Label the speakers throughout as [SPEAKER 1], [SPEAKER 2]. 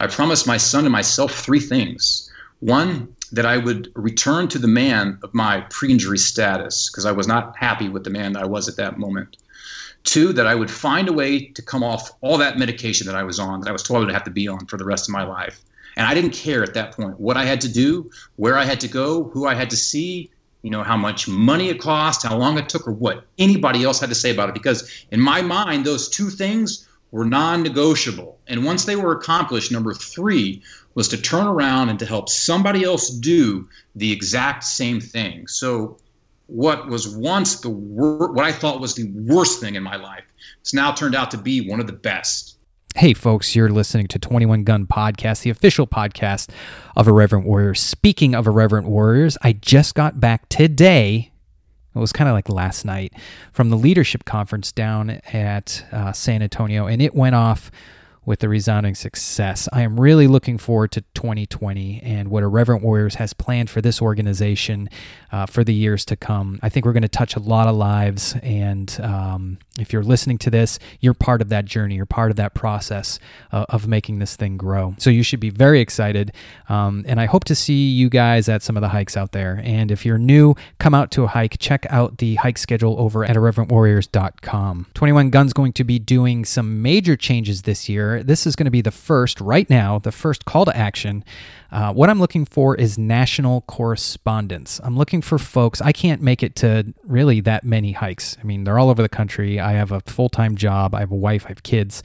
[SPEAKER 1] I promised my son and myself three things. One, that I would return to the man of my pre injury status because I was not happy with the man that I was at that moment. Two, that I would find a way to come off all that medication that I was on, that I was told I would have to be on for the rest of my life. And I didn't care at that point what I had to do, where I had to go, who I had to see, you know, how much money it cost, how long it took, or what anybody else had to say about it. Because in my mind, those two things were non negotiable. And once they were accomplished, number three was to turn around and to help somebody else do the exact same thing. So, what was once the wor- what I thought was the worst thing in my life, it's now turned out to be one of the best.
[SPEAKER 2] Hey, folks, you're listening to 21 Gun Podcast, the official podcast of Irreverent Warriors. Speaking of Irreverent Warriors, I just got back today. It was kind of like last night from the leadership conference down at uh, San Antonio, and it went off with the resounding success. I am really looking forward to 2020 and what Irreverent Warriors has planned for this organization uh, for the years to come. I think we're going to touch a lot of lives, and um, if you're listening to this, you're part of that journey. You're part of that process uh, of making this thing grow. So you should be very excited, um, and I hope to see you guys at some of the hikes out there. And if you're new, come out to a hike. Check out the hike schedule over at irreverentwarriors.com. 21 Guns going to be doing some major changes this year this is going to be the first, right now, the first call to action. Uh, what I'm looking for is national correspondence. I'm looking for folks. I can't make it to really that many hikes. I mean, they're all over the country. I have a full time job. I have a wife. I have kids.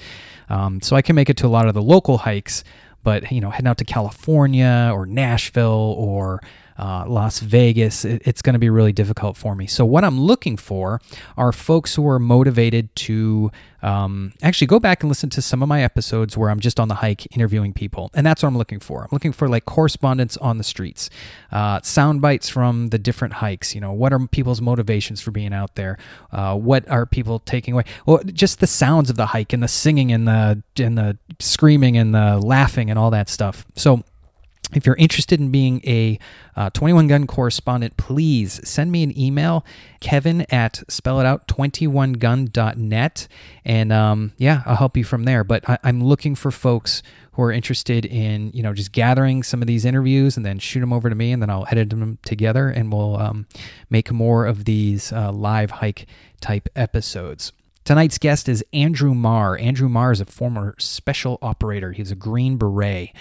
[SPEAKER 2] Um, so I can make it to a lot of the local hikes. But you know, heading out to California or Nashville or uh, Las Vegas, it, it's going to be really difficult for me. So, what I'm looking for are folks who are motivated to um, actually go back and listen to some of my episodes where I'm just on the hike interviewing people. And that's what I'm looking for. I'm looking for like correspondence on the streets, uh, sound bites from the different hikes. You know, what are people's motivations for being out there? Uh, what are people taking away? Well, just the sounds of the hike and the singing and the, and the screaming and the laughing and all that stuff. So, if you're interested in being a uh, 21 gun correspondent, please send me an email, kevin at spell it out 21gun.net. And um, yeah, I'll help you from there. But I, I'm looking for folks who are interested in, you know, just gathering some of these interviews and then shoot them over to me and then I'll edit them together and we'll um, make more of these uh, live hike type episodes. Tonight's guest is Andrew Marr. Andrew Marr is a former special operator. He's a Green Beret.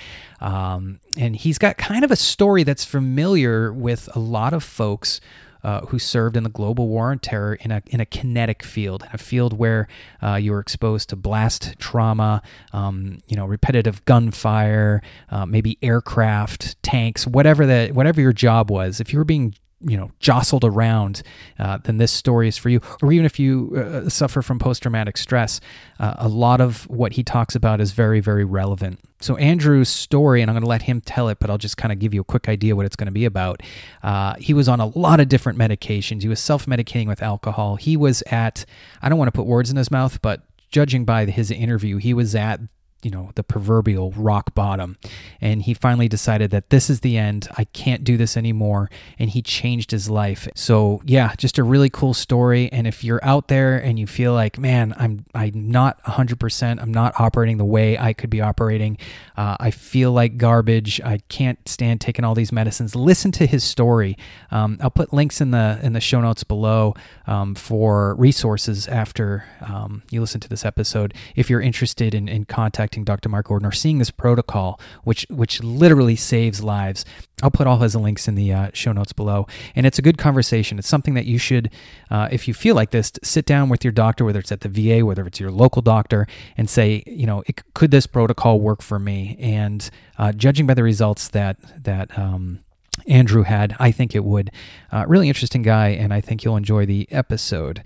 [SPEAKER 2] Um, and he's got kind of a story that's familiar with a lot of folks uh, who served in the global war on terror in a, in a kinetic field, a field where uh, you were exposed to blast trauma, um, you know, repetitive gunfire, uh, maybe aircraft, tanks, whatever that, whatever your job was. If you were being you know jostled around, uh, then this story is for you. Or even if you uh, suffer from post traumatic stress, uh, a lot of what he talks about is very very relevant. So Andrew's story, and I'm going to let him tell it, but I'll just kind of give you a quick idea what it's going to be about. Uh, he was on a lot of different medications. He was self medicating with alcohol. He was at I don't want to put words in his mouth, but judging by his interview, he was at you know the proverbial rock bottom. And he finally decided that this is the end. I can't do this anymore. And he changed his life. So yeah just a really cool story. And if you're out there and you feel like man i'm i'm not 100% i'm not operating the way i could be operating uh, i feel like garbage. I can't stand taking all these medicines. Listen to his story. Um, i'll put links in the in the show notes below um, for resources after um, you listen to this episode if you're interested in, in contact contacting Dr. Mark Gordon or seeing this protocol, which which literally saves lives. I'll put all his links in the uh, show notes below. And it's a good conversation. It's something that you should, uh, if you feel like this, sit down with your doctor, whether it's at the VA, whether it's your local doctor, and say, you know, it, could this protocol work for me? And uh, judging by the results that that um, Andrew had, I think it would. Uh, really interesting guy, and I think you'll enjoy the episode.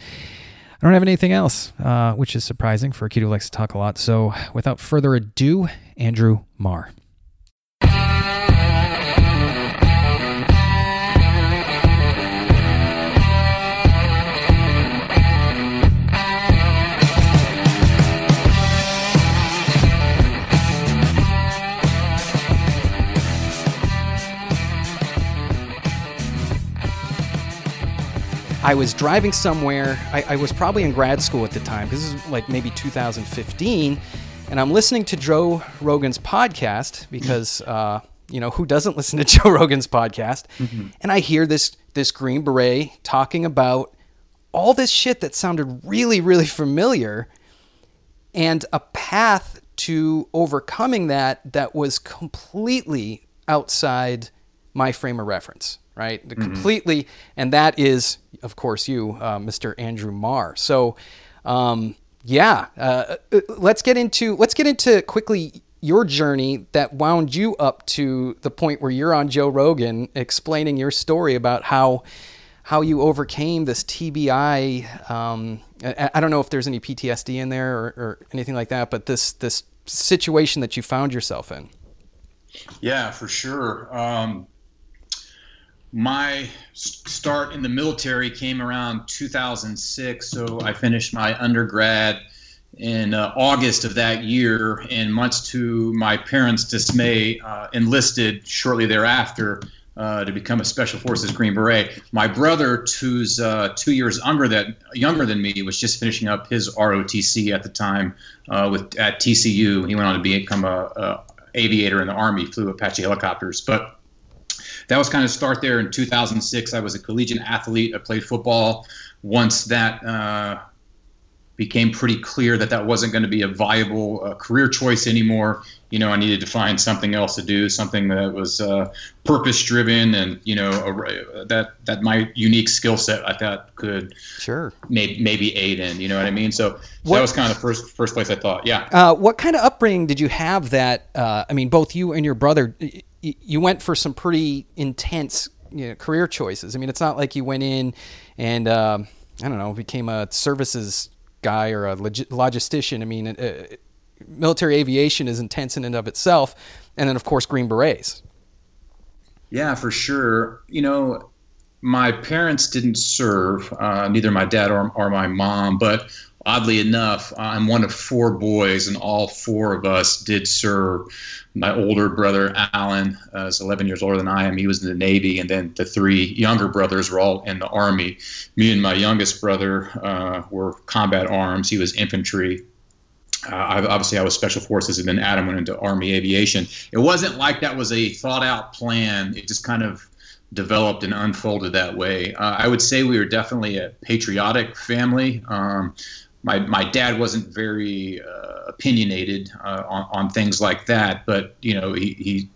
[SPEAKER 2] I don't have anything else, uh, which is surprising for a kid who likes to talk a lot. So, without further ado, Andrew Marr. I was driving somewhere. I, I, was probably in grad school at the time because this is like maybe 2015. and I'm listening to Joe Rogan's podcast because uh, you know who doesn't listen to Joe Rogan's podcast, mm-hmm. and I hear this this Green Beret talking about all this shit that sounded really really familiar, and a path to overcoming that that was completely outside my frame of reference, right? Mm-hmm. Completely, and that is, of course, you, uh, Mr. Andrew Marr. So. Um, yeah, uh, uh, let's get into let's get into quickly your journey that wound you up to the point where you're on Joe Rogan explaining your story about how how you overcame this TBI. Um, I, I, don't know if there's any PTSD in there or, or, anything like that, but this this situation that you found yourself in.
[SPEAKER 1] Yeah, for sure. Um, my start in the military came around 2006. So I finished my undergrad in uh, August of that year, and much to my parents' dismay, uh, enlisted shortly thereafter uh, to become a Special Forces Green Beret. My brother, who's uh, two years younger than younger than me, was just finishing up his ROTC at the time uh, with at TCU. He went on to become a, a aviator in the Army, flew Apache helicopters, but that was kind of start there in 2006. I was a collegiate athlete. I played football. Once that uh, became pretty clear that that wasn't going to be a viable uh, career choice anymore, you know, I needed to find something else to do, something that was uh, purpose driven, and you know, a, that that my unique skill set I thought could
[SPEAKER 2] sure
[SPEAKER 1] maybe maybe aid in. You know what I mean? So, so that was kind of the first first place I thought. Yeah.
[SPEAKER 2] Uh, what kind of upbringing did you have? That uh, I mean, both you and your brother you went for some pretty intense you know, career choices. I mean, it's not like you went in and uh, I don't know became a services guy or a log- logistician. I mean, uh, military aviation is intense in and of itself, and then of course Green Berets.
[SPEAKER 1] Yeah, for sure. You know, my parents didn't serve, uh, neither my dad or, or my mom, but oddly enough, I'm one of four boys, and all four of us did serve. My older brother, Alan, uh, is 11 years older than I am. He was in the Navy, and then the three younger brothers were all in the Army. Me and my youngest brother uh, were combat arms. He was infantry. Uh, obviously, I was special forces, and then Adam went into Army aviation. It wasn't like that was a thought out plan. It just kind of developed and unfolded that way. Uh, I would say we were definitely a patriotic family. Um, my my dad wasn't very uh, opinionated uh, on on things like that, but you know he, he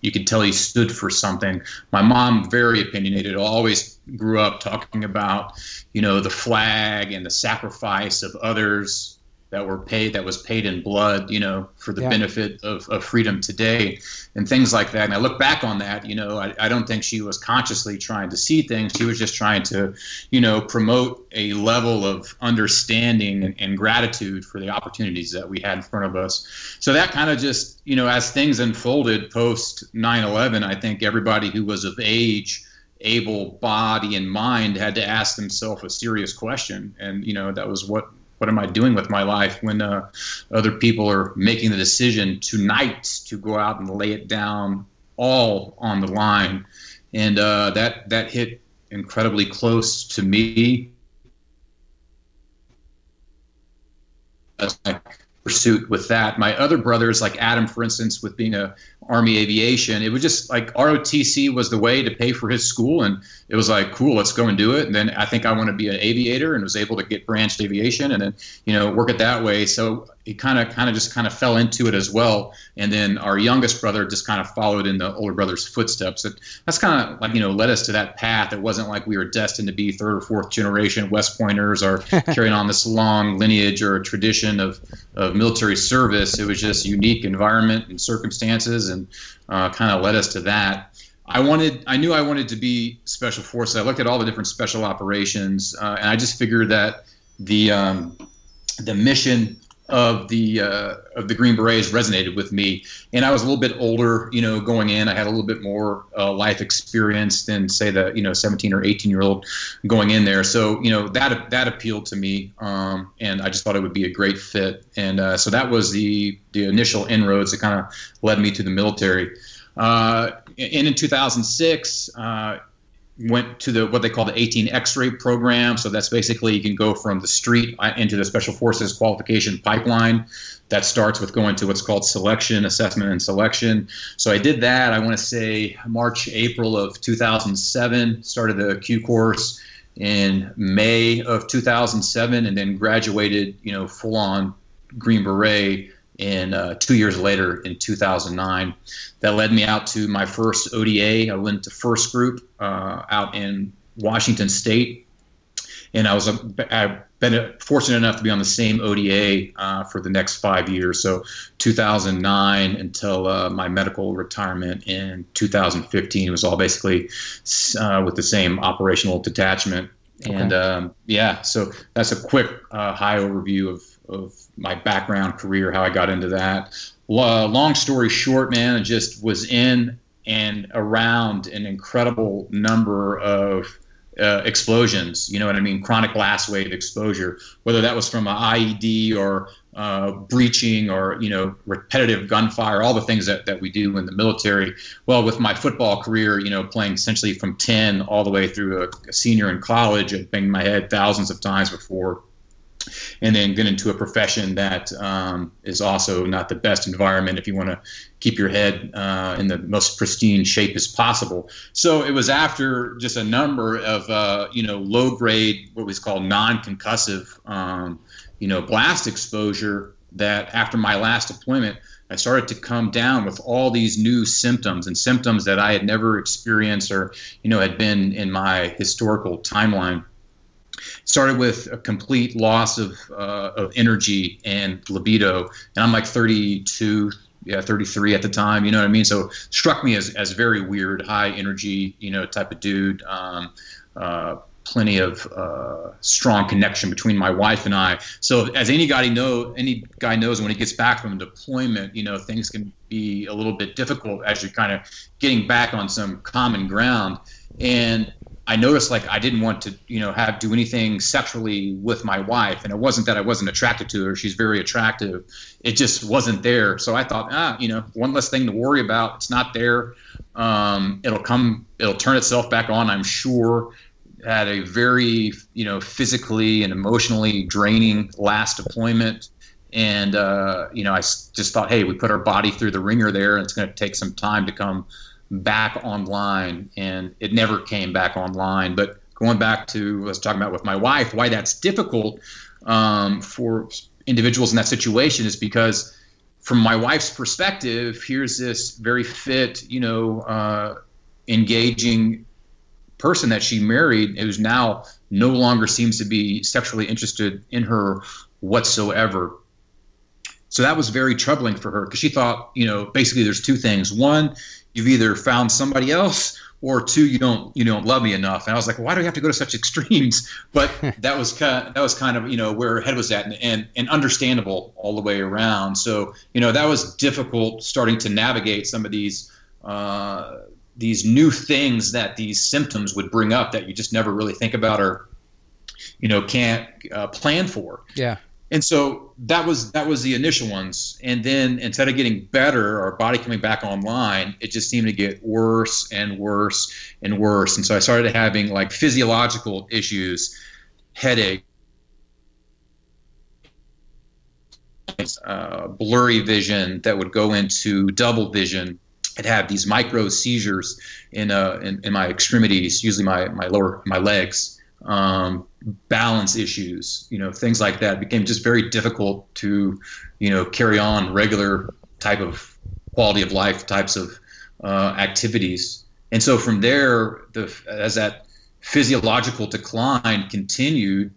[SPEAKER 1] you could tell he stood for something. My mom very opinionated. Always grew up talking about you know the flag and the sacrifice of others that were paid that was paid in blood you know for the yeah. benefit of, of freedom today and things like that. And i look back on that you know I, I don't think she was consciously trying to see things. She was just trying to you know promote a level of understanding and, and gratitude for the opportunities that we had in front of us. So that kind of just you know as things unfolded post 9-11 i think everybody who was of age able body and mind had to ask themselves a serious question. And you know that was what what am I doing with my life when uh, other people are making the decision tonight to go out and lay it down all on the line, and uh, that that hit incredibly close to me. As I pursuit with that. My other brothers, like Adam, for instance, with being a Army aviation, it was just like ROTC was the way to pay for his school, and it was like, cool, let's go and do it. And then I think I want to be an aviator, and was able to get branched aviation, and then you know work it that way. So he kind of kind of just kind of fell into it as well. And then our youngest brother just kind of followed in the older brother's footsteps. That's kind of like you know led us to that path. It wasn't like we were destined to be third or fourth generation West Pointers or carrying on this long lineage or tradition of of military service. It was just unique environment and circumstances, and uh, kind of led us to that. I wanted, I knew I wanted to be special forces. I looked at all the different special operations, uh, and I just figured that the um, the mission of the uh, of the Green Berets resonated with me. And I was a little bit older, you know, going in. I had a little bit more uh, life experience than say the you know 17 or 18 year old going in there. So you know that that appealed to me, um, and I just thought it would be a great fit. And uh, so that was the the initial inroads that kind of led me to the military. Uh, and in 2006 uh, went to the what they call the 18 X-ray program. So that's basically you can go from the street uh, into the Special Forces qualification pipeline. That starts with going to what's called selection, assessment, and selection. So I did that. I want to say March, April of 2007. Started the Q course in May of 2007, and then graduated. You know, full on Green Beret in uh, two years later in 2009. That led me out to my first ODA. I went to first group uh, out in Washington State, and I was a, I've been fortunate enough to be on the same ODA uh, for the next five years. So 2009 until uh, my medical retirement in 2015 it was all basically uh, with the same operational detachment. Okay. And um, yeah, so that's a quick uh, high overview of of my background career, how I got into that. long story short, man, I just was in and around an incredible number of uh, explosions. You know what I mean? Chronic blast wave exposure, whether that was from an IED or uh, breaching or you know repetitive gunfire, all the things that, that we do in the military. Well, with my football career, you know, playing essentially from 10 all the way through a, a senior in college, I banged my head thousands of times before and then get into a profession that um, is also not the best environment if you want to keep your head uh, in the most pristine shape as possible. So it was after just a number of uh, you know low grade, what was called non-concussive, um, you know, blast exposure that after my last deployment. I started to come down with all these new symptoms and symptoms that I had never experienced or, you know, had been in my historical timeline started with a complete loss of, uh, of energy and libido. And I'm like 32, yeah, 33 at the time, you know what I mean? So struck me as, as very weird, high energy, you know, type of dude. Um, uh, plenty of uh, strong connection between my wife and I. So as any guy know, any guy knows when he gets back from deployment, you know, things can be a little bit difficult as you're kind of getting back on some common ground. And I noticed like I didn't want to, you know, have do anything sexually with my wife, and it wasn't that I wasn't attracted to her. She's very attractive. It just wasn't there. So I thought, ah, you know, one less thing to worry about. It's not there. Um, it'll come. It'll turn itself back on. I'm sure. Had a very, you know, physically and emotionally draining last deployment, and uh, you know, I just thought, hey, we put our body through the ringer there, and it's going to take some time to come back online, and it never came back online. But going back to what I was talking about with my wife, why that's difficult um, for individuals in that situation is because, from my wife's perspective, here's this very fit, you know, uh, engaging person that she married who's now no longer seems to be sexually interested in her whatsoever. So that was very troubling for her because she thought, you know, basically there's two things. One, you've either found somebody else or two you don't you don't love me enough and i was like why do we have to go to such extremes but that was kind of, that was kind of you know where her head was at and, and, and understandable all the way around so you know that was difficult starting to navigate some of these uh, these new things that these symptoms would bring up that you just never really think about or you know can't uh, plan for.
[SPEAKER 2] Yeah.
[SPEAKER 1] And so that was that was the initial ones. And then instead of getting better our body coming back online it just seemed to get worse and worse and worse. And so i started having like physiological issues headache uh, blurry vision that would go into double vision i'd have these micro seizures in, uh, in, in my extremities usually my, my lower my legs um, balance issues, you know, things like that became just very difficult to, you know, carry on regular type of quality of life types of uh, activities. And so from there, the, as that physiological decline continued,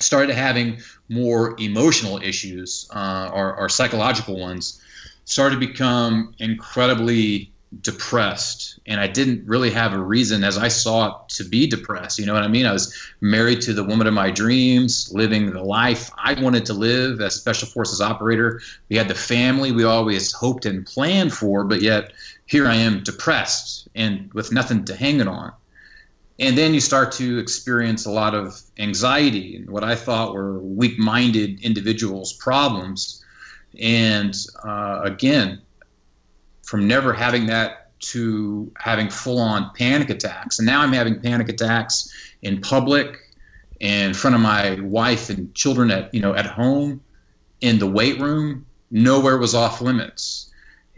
[SPEAKER 1] started having more emotional issues uh, or, or psychological ones, started to become incredibly depressed and I didn't really have a reason as I saw it to be depressed. You know what I mean? I was married to the woman of my dreams, living the life I wanted to live as special forces operator. We had the family we always hoped and planned for, but yet here I am depressed and with nothing to hang it on. And then you start to experience a lot of anxiety and what I thought were weak minded individuals' problems. And uh, again, from never having that to having full on panic attacks. And now I'm having panic attacks in public, in front of my wife and children at you know at home, in the weight room. Nowhere was off limits,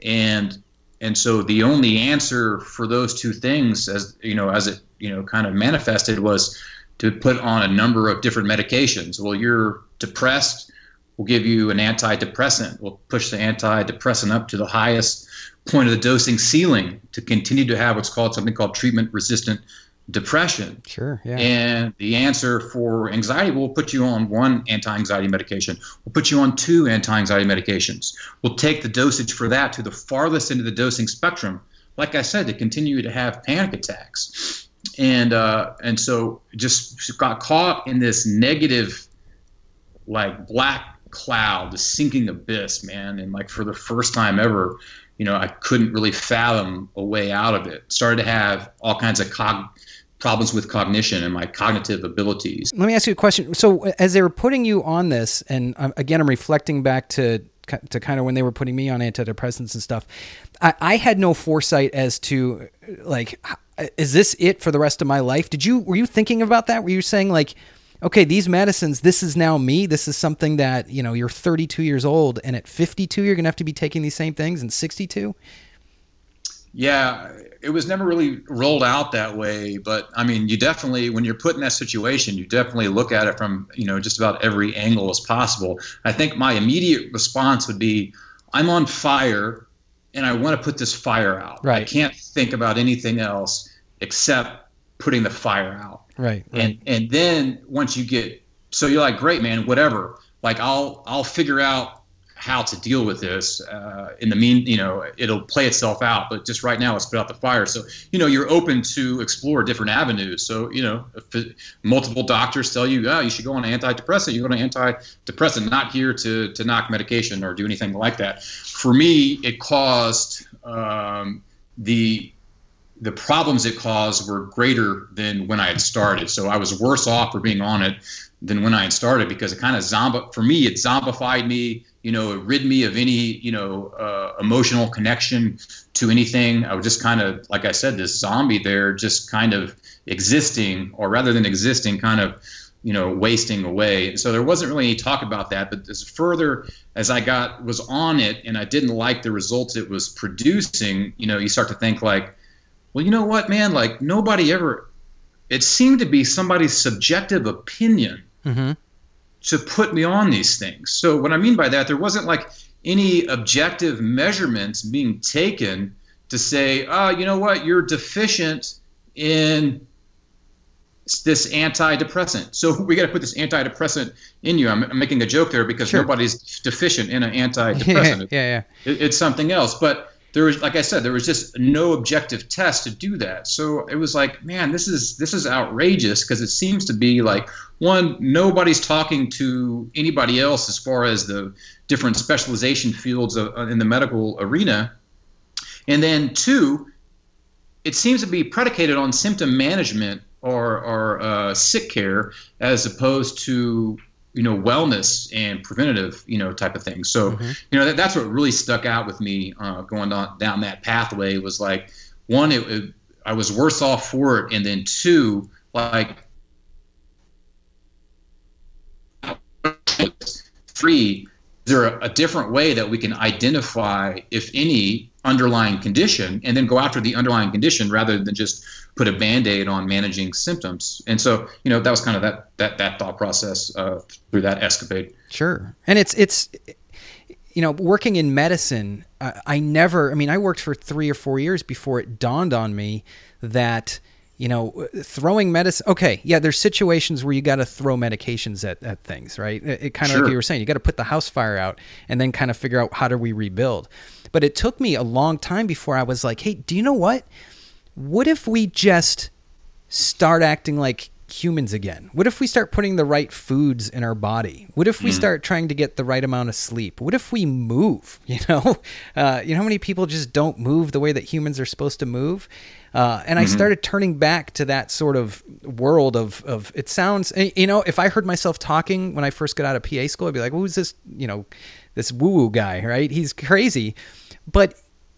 [SPEAKER 1] and and so the only answer for those two things, as you know, as it you know kind of manifested, was to put on a number of different medications. Well, you're depressed. We'll give you an antidepressant. We'll push the antidepressant up to the highest point of the dosing ceiling to continue to have what's called something called treatment resistant depression.
[SPEAKER 2] Sure. Yeah.
[SPEAKER 1] And the answer for anxiety, we'll put you on one anti anxiety medication. We'll put you on two anti anxiety medications. We'll take the dosage for that to the farthest end of the dosing spectrum, like I said, to continue to have panic attacks. And uh, and so just got caught in this negative, like black cloud, the sinking abyss, man. And like for the first time ever, you know, I couldn't really fathom a way out of it. Started to have all kinds of cog- problems with cognition and my cognitive abilities.
[SPEAKER 2] Let me ask you a question. So, as they were putting you on this, and um, again, I'm reflecting back to to kind of when they were putting me on antidepressants and stuff. I, I had no foresight as to like, is this it for the rest of my life? Did you were you thinking about that? Were you saying like? Okay, these medicines, this is now me. This is something that, you know, you're 32 years old and at 52, you're going to have to be taking these same things and 62?
[SPEAKER 1] Yeah, it was never really rolled out that way. But I mean, you definitely, when you're put in that situation, you definitely look at it from, you know, just about every angle as possible. I think my immediate response would be, I'm on fire and I want to put this fire out.
[SPEAKER 2] Right.
[SPEAKER 1] I can't think about anything else except putting the fire out.
[SPEAKER 2] Right,
[SPEAKER 1] right. And and then once you get so you're like, great man, whatever. Like I'll I'll figure out how to deal with this. Uh, in the mean, you know, it'll play itself out. But just right now, let's put out the fire. So you know, you're open to explore different avenues. So you know, if multiple doctors tell you, oh, you should go on an antidepressant, you go on antidepressant. Not here to to knock medication or do anything like that. For me, it caused um, the the problems it caused were greater than when I had started. So I was worse off for being on it than when I had started because it kind of zombie for me it zombified me. You know, it rid me of any you know uh, emotional connection to anything. I was just kind of like I said, this zombie there, just kind of existing, or rather than existing, kind of you know wasting away. So there wasn't really any talk about that. But as further as I got was on it, and I didn't like the results it was producing, you know, you start to think like well, you know what, man? Like nobody ever. It seemed to be somebody's subjective opinion
[SPEAKER 2] mm-hmm.
[SPEAKER 1] to put me on these things. So what I mean by that, there wasn't like any objective measurements being taken to say, oh, you know what, you're deficient in this antidepressant. So we got to put this antidepressant in you. I'm, I'm making a joke there because sure. nobody's deficient in an antidepressant.
[SPEAKER 2] yeah, yeah.
[SPEAKER 1] It, it's something else. But there was like I said, there was just no objective test to do that. So it was like, man, this is this is outrageous because it seems to be like one, nobody's talking to anybody else as far as the different specialization fields of, uh, in the medical arena, and then two, it seems to be predicated on symptom management or or uh, sick care as opposed to you know wellness and preventative you know type of thing so mm-hmm. you know that, that's what really stuck out with me uh, going on, down that pathway was like one it, it, i was worse off for it and then two like three is there a, a different way that we can identify if any underlying condition and then go after the underlying condition rather than just put a band-aid on managing symptoms. And so you know that was kind of that that that thought process uh, through that escapade.
[SPEAKER 2] Sure. And it's it's you know working in medicine I, I never i mean i worked for three or four years before it dawned on me that you know throwing medicine okay yeah there's situations where you got to throw medications at, at things right? It, it kind of sure. like you were saying you got to put the house fire out and then kind of figure out how do we rebuild. But it took me a long time before I was like, hey, do you know what? What if we just start acting like humans again? What if we start putting the right foods in our body? What if we mm. start trying to get the right amount of sleep? What if we move? You know, uh, you know how many people just don't move the way that humans are supposed to move. Uh, and mm-hmm. I started turning back to that sort of world of of it sounds. Eh, you know, if I heard myself talking when I first got out of PA school, I'd be like, "Who's this?" You know, this woo woo guy, right? He's crazy. But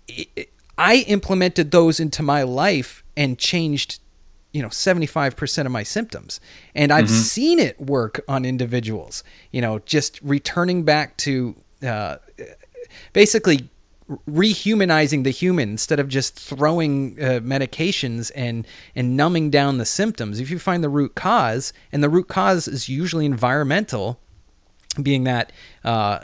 [SPEAKER 2] it, I implemented those into my life and changed you know 75% of my symptoms and i've mm-hmm. seen it work on individuals you know just returning back to uh, basically rehumanizing the human instead of just throwing uh, medications and and numbing down the symptoms if you find the root cause and the root cause is usually environmental being that uh,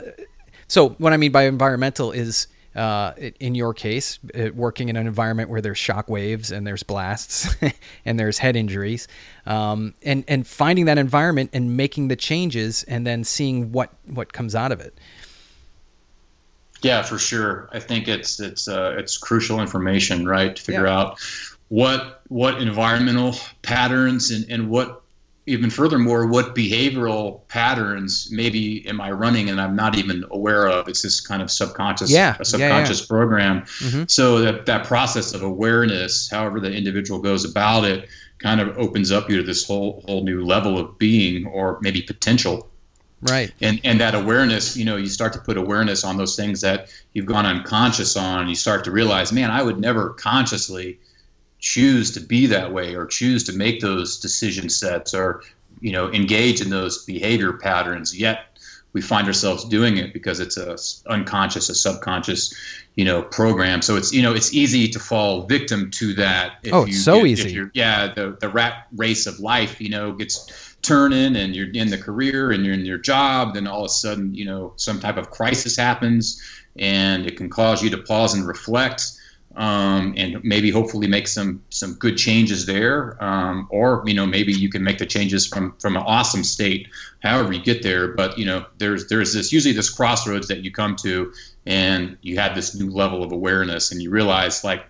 [SPEAKER 2] so what i mean by environmental is uh, in your case, uh, working in an environment where there's shock waves and there's blasts and there's head injuries, um, and and finding that environment and making the changes and then seeing what what comes out of it.
[SPEAKER 1] Yeah, for sure. I think it's it's uh, it's crucial information, right, to figure yeah. out what what environmental patterns and, and what even furthermore, what behavioral patterns maybe am I running and I'm not even aware of? It's this kind of subconscious,
[SPEAKER 2] yeah,
[SPEAKER 1] subconscious
[SPEAKER 2] yeah, yeah.
[SPEAKER 1] program. Mm-hmm. So that that process of awareness, however the individual goes about it, kind of opens up you to this whole whole new level of being or maybe potential.
[SPEAKER 2] Right.
[SPEAKER 1] And and that awareness, you know, you start to put awareness on those things that you've gone unconscious on. You start to realize, man, I would never consciously choose to be that way or choose to make those decision sets or you know engage in those behavior patterns yet we find ourselves doing it because it's a unconscious a subconscious you know program. So it's you know it's easy to fall victim to that
[SPEAKER 2] oh it's so get, easy.
[SPEAKER 1] yeah the, the rat race of life you know gets turning and you're in the career and you're in your job then all of a sudden you know some type of crisis happens and it can cause you to pause and reflect um, and maybe hopefully make some some good changes there, um, or you know maybe you can make the changes from from an awesome state, however you get there. But you know there's there's this usually this crossroads that you come to, and you have this new level of awareness, and you realize like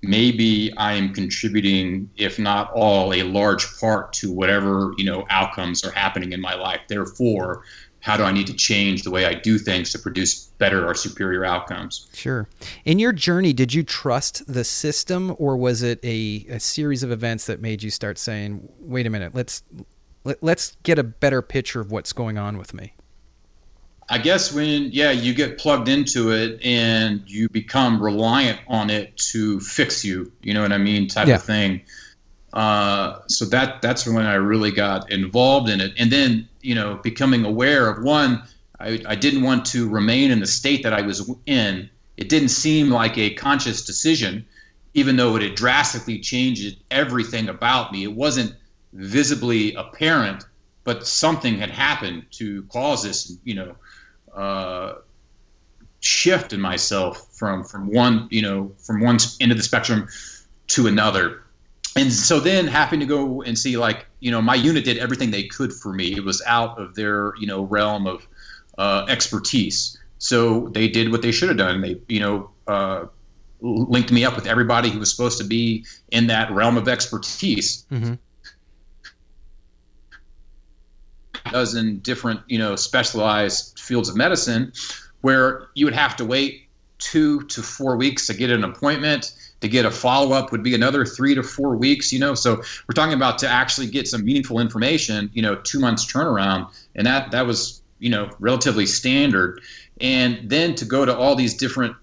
[SPEAKER 1] maybe I am contributing, if not all, a large part to whatever you know outcomes are happening in my life. Therefore, how do I need to change the way I do things to produce better or superior outcomes?
[SPEAKER 2] Sure. In your journey, did you trust the system, or was it a, a series of events that made you start saying, "Wait a minute, let's let, let's get a better picture of what's going on with me"?
[SPEAKER 1] I guess when yeah you get plugged into it and you become reliant on it to fix you, you know what I mean, type yeah. of thing. Uh, so that that's when I really got involved in it, and then you know becoming aware of one, I, I didn't want to remain in the state that I was in. It didn't seem like a conscious decision, even though it had drastically changed everything about me. It wasn't visibly apparent, but something had happened to cause this, you know, uh, shift in myself from from one, you know, from one end of the spectrum to another and so then having to go and see like you know my unit did everything they could for me. It was out of their you know realm of uh, expertise. So they did what they should have done. They you know uh, linked me up with everybody who was supposed to be in that realm of expertise. Mm-hmm. dozen different you know specialized fields of medicine where you would have to wait two to four weeks to get an appointment to get a follow up would be another three to four weeks. You know, so we're talking about to actually get some meaningful information. You know, two months turnaround, and that that was you know relatively standard. And then to go to all these different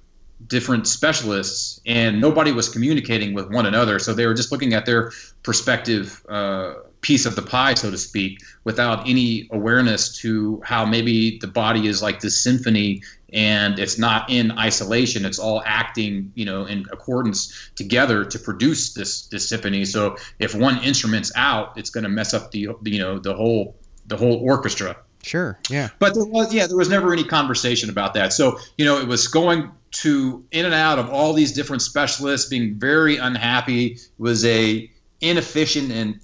[SPEAKER 1] different specialists, and nobody was communicating with one another, so they were just looking at their perspective. Uh, piece of the pie, so to speak, without any awareness to how maybe the body is like this symphony and it's not in isolation. It's all acting you know in accordance together to produce this this symphony. So if one instrument's out it's going to mess up the you know the whole the whole orchestra.
[SPEAKER 2] Sure yeah.
[SPEAKER 1] But there was yeah there was never any conversation about that. So you know it was going to in and out of all these different specialists being very unhappy was a inefficient and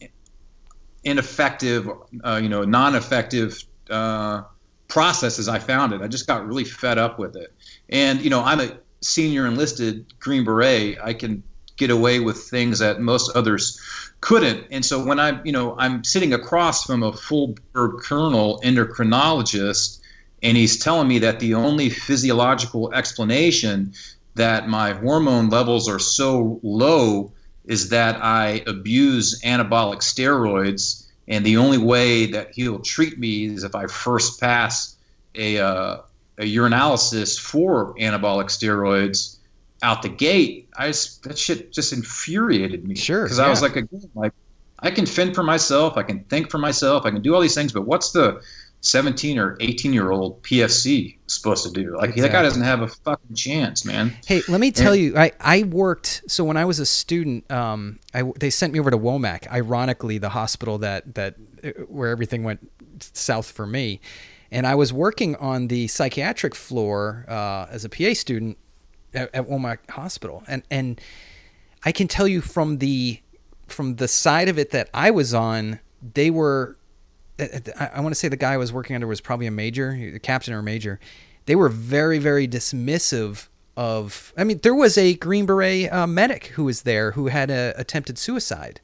[SPEAKER 1] ineffective uh, you know non-effective uh, process as I found it. I just got really fed up with it. And, you know, I'm a senior enlisted Green Beret. I can get away with things that most others couldn't. And so when I'm, you know, I'm sitting across from a full colonel endocrinologist, and he's telling me that the only physiological explanation that my hormone levels are so low is that I abuse anabolic steroids and the only way that he'll treat me is if I first pass a, uh, a urinalysis for anabolic steroids out the gate, I just, that shit just infuriated me.
[SPEAKER 2] Sure.
[SPEAKER 1] Because I was like, again, like I can fend for myself, I can think for myself, I can do all these things, but what's the 17 or 18 year old PFC supposed to do? Like exactly. that guy doesn't have a fucking chance, man.
[SPEAKER 2] Hey, let me tell and, you, I, I worked, so when I was a student, um, I, they sent me over to Womack, ironically, the hospital that, that, uh, where everything went south for me. And I was working on the psychiatric floor uh, as a PA student at, at Womack Hospital. And, and I can tell you from the, from the side of it that I was on, they were I, I want to say the guy I was working under was probably a major, a captain or a major. They were very, very dismissive of. I mean, there was a Green Beret uh, medic who was there who had a, attempted suicide,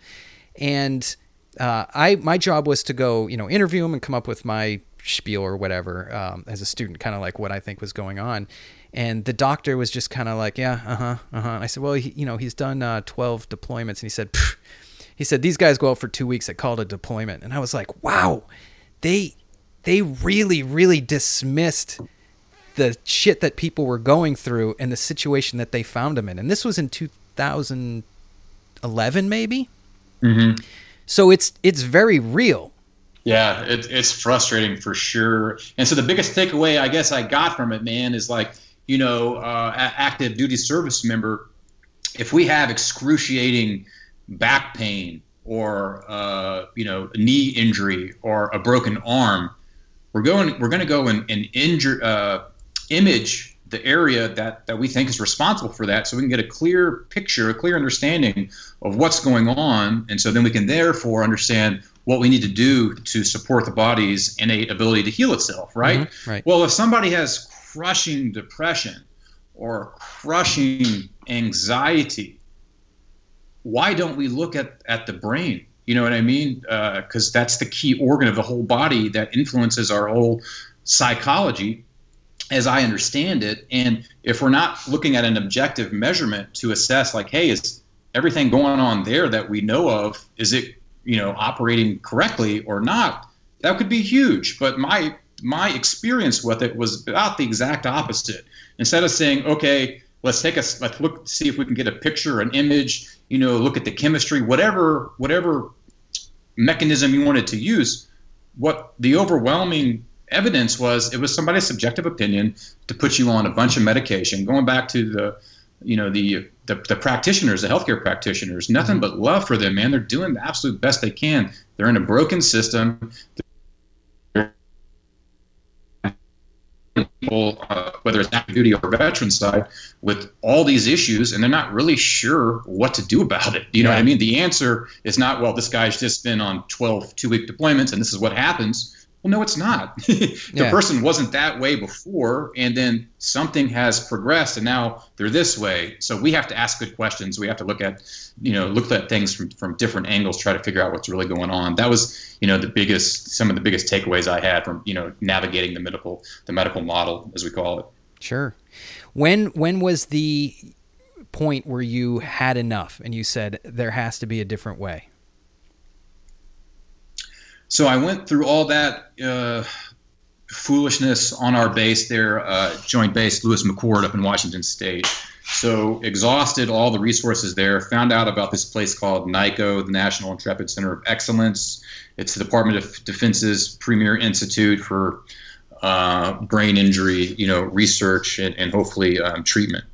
[SPEAKER 2] and uh, I my job was to go, you know, interview him and come up with my spiel or whatever um, as a student, kind of like what I think was going on. And the doctor was just kind of like, yeah, uh huh, uh huh. I said, well, he, you know, he's done uh, 12 deployments, and he said, he said these guys go out for two weeks. They called a deployment, and I was like, wow, they they really really dismissed the shit that people were going through and the situation that they found them in. And this was in 2011, maybe.
[SPEAKER 1] Mm-hmm.
[SPEAKER 2] So it's it's very real.
[SPEAKER 1] Yeah, it, it's frustrating for sure. And so the biggest takeaway I guess I got from it, man, is like you know, uh, active duty service member. If we have excruciating back pain or uh, you know a knee injury or a broken arm, we're going we're going to go and, and injure uh, image the area that that we think is responsible for that, so we can get a clear picture, a clear understanding of what's going on, and so then we can therefore understand what we need to do to support the body's innate ability to heal itself. Right.
[SPEAKER 2] Mm-hmm, right.
[SPEAKER 1] Well, if somebody has crushing depression or crushing anxiety why don't we look at, at the brain? You know what I mean? Because uh, that's the key organ of the whole body that influences our whole psychology, as I understand it. And if we're not looking at an objective measurement to assess, like, hey, is everything going on there that we know of, is it, you know, operating correctly or not? That could be huge. But my my experience with it was about the exact opposite. Instead of saying, okay, let's take a let's look see if we can get a picture, an image, you know, look at the chemistry, whatever whatever mechanism you wanted to use. What the overwhelming evidence was, it was somebody's subjective opinion to put you on a bunch of medication. Going back to the, you know, the the, the practitioners, the healthcare practitioners, nothing mm-hmm. but love for them, man. They're doing the absolute best they can. They're in a broken system people, uh, whether it's active duty or veteran side, with all these issues, and they're not really sure what to do about it. You know what I mean? The answer is not, well, this guy's just been on 12 two week deployments, and this is what happens. Well, no, it's not. the yeah. person wasn't that way before, and then something has progressed, and now they're this way. So we have to ask good questions. We have to look at, you know, look at things from from different angles, try to figure out what's really going on. That was, you know, the biggest, some of the biggest takeaways I had from, you know, navigating the medical, the medical model, as we call it.
[SPEAKER 2] Sure. When when was the point where you had enough and you said there has to be a different way?
[SPEAKER 1] So I went through all that uh, foolishness on our base there, uh, Joint Base Lewis McChord up in Washington State. So exhausted all the resources there. Found out about this place called NICoE, the National Intrepid Center of Excellence. It's the Department of Defense's premier institute for uh, brain injury, you know, research and, and hopefully um, treatment.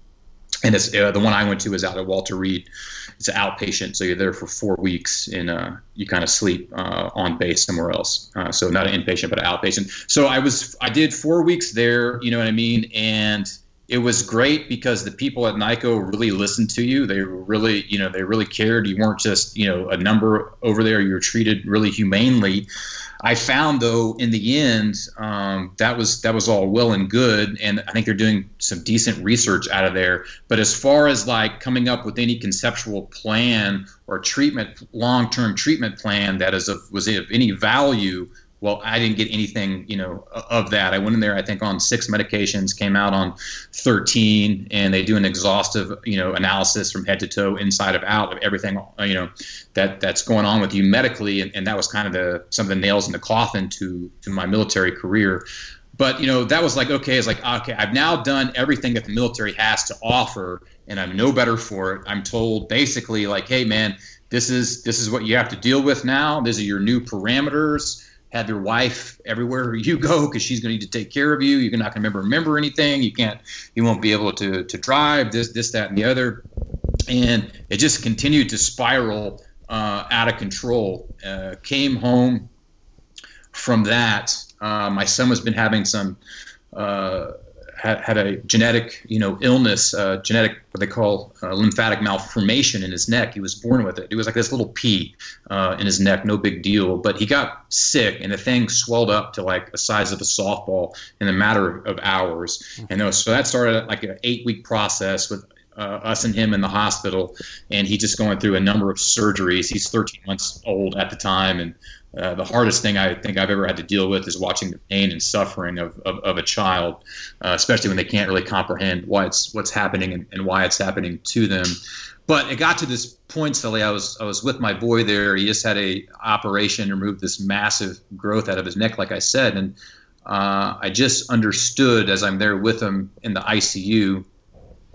[SPEAKER 1] And it's uh, the one I went to was out at Walter Reed it's an outpatient, so you're there for four weeks and uh, you kind of sleep uh, on base somewhere else. Uh, so not an inpatient, but an outpatient. So I was I did four weeks there. You know what I mean? And it was great because the people at NICoE really listened to you. They really, you know, they really cared. You weren't just, you know, a number over there. You were treated really humanely. I found though in the end um, that was that was all well and good, and I think they're doing some decent research out of there. But as far as like coming up with any conceptual plan or treatment, long term treatment plan that is of was of any value well, I didn't get anything, you know, of that. I went in there, I think, on six medications, came out on 13, and they do an exhaustive, you know, analysis from head to toe, inside of out of everything, uh, you know, that that's going on with you medically, and, and that was kind of the some of the nails in the coffin to to my military career. But you know, that was like okay, it's like okay, I've now done everything that the military has to offer and I'm no better for it. I'm told basically like, hey man, this is this is what you have to deal with now. These are your new parameters. Have your wife everywhere you go because she's going to need to take care of you. You're not going to remember remember anything. You can't. You won't be able to to drive this this that and the other. And it just continued to spiral uh, out of control. Uh, came home from that. Uh, my son has been having some uh, had, had a genetic, you know, illness, uh, genetic what they call uh, lymphatic malformation in his neck. He was born with it. It was like this little pea uh, in his neck, no big deal. But he got sick, and the thing swelled up to like the size of a softball in a matter of hours. And was, so that started like an eight-week process with uh, us and him in the hospital, and he just going through a number of surgeries. He's 13 months old at the time, and uh, the hardest thing I think I've ever had to deal with is watching the pain and suffering of, of, of a child, uh, especially when they can't really comprehend why it's what's happening and, and, why it's happening to them. But it got to this point, Sully. I was I was with my boy there. He just had a operation, removed this massive growth out of his neck, like I said, and uh, I just understood as I'm there with him in the ICU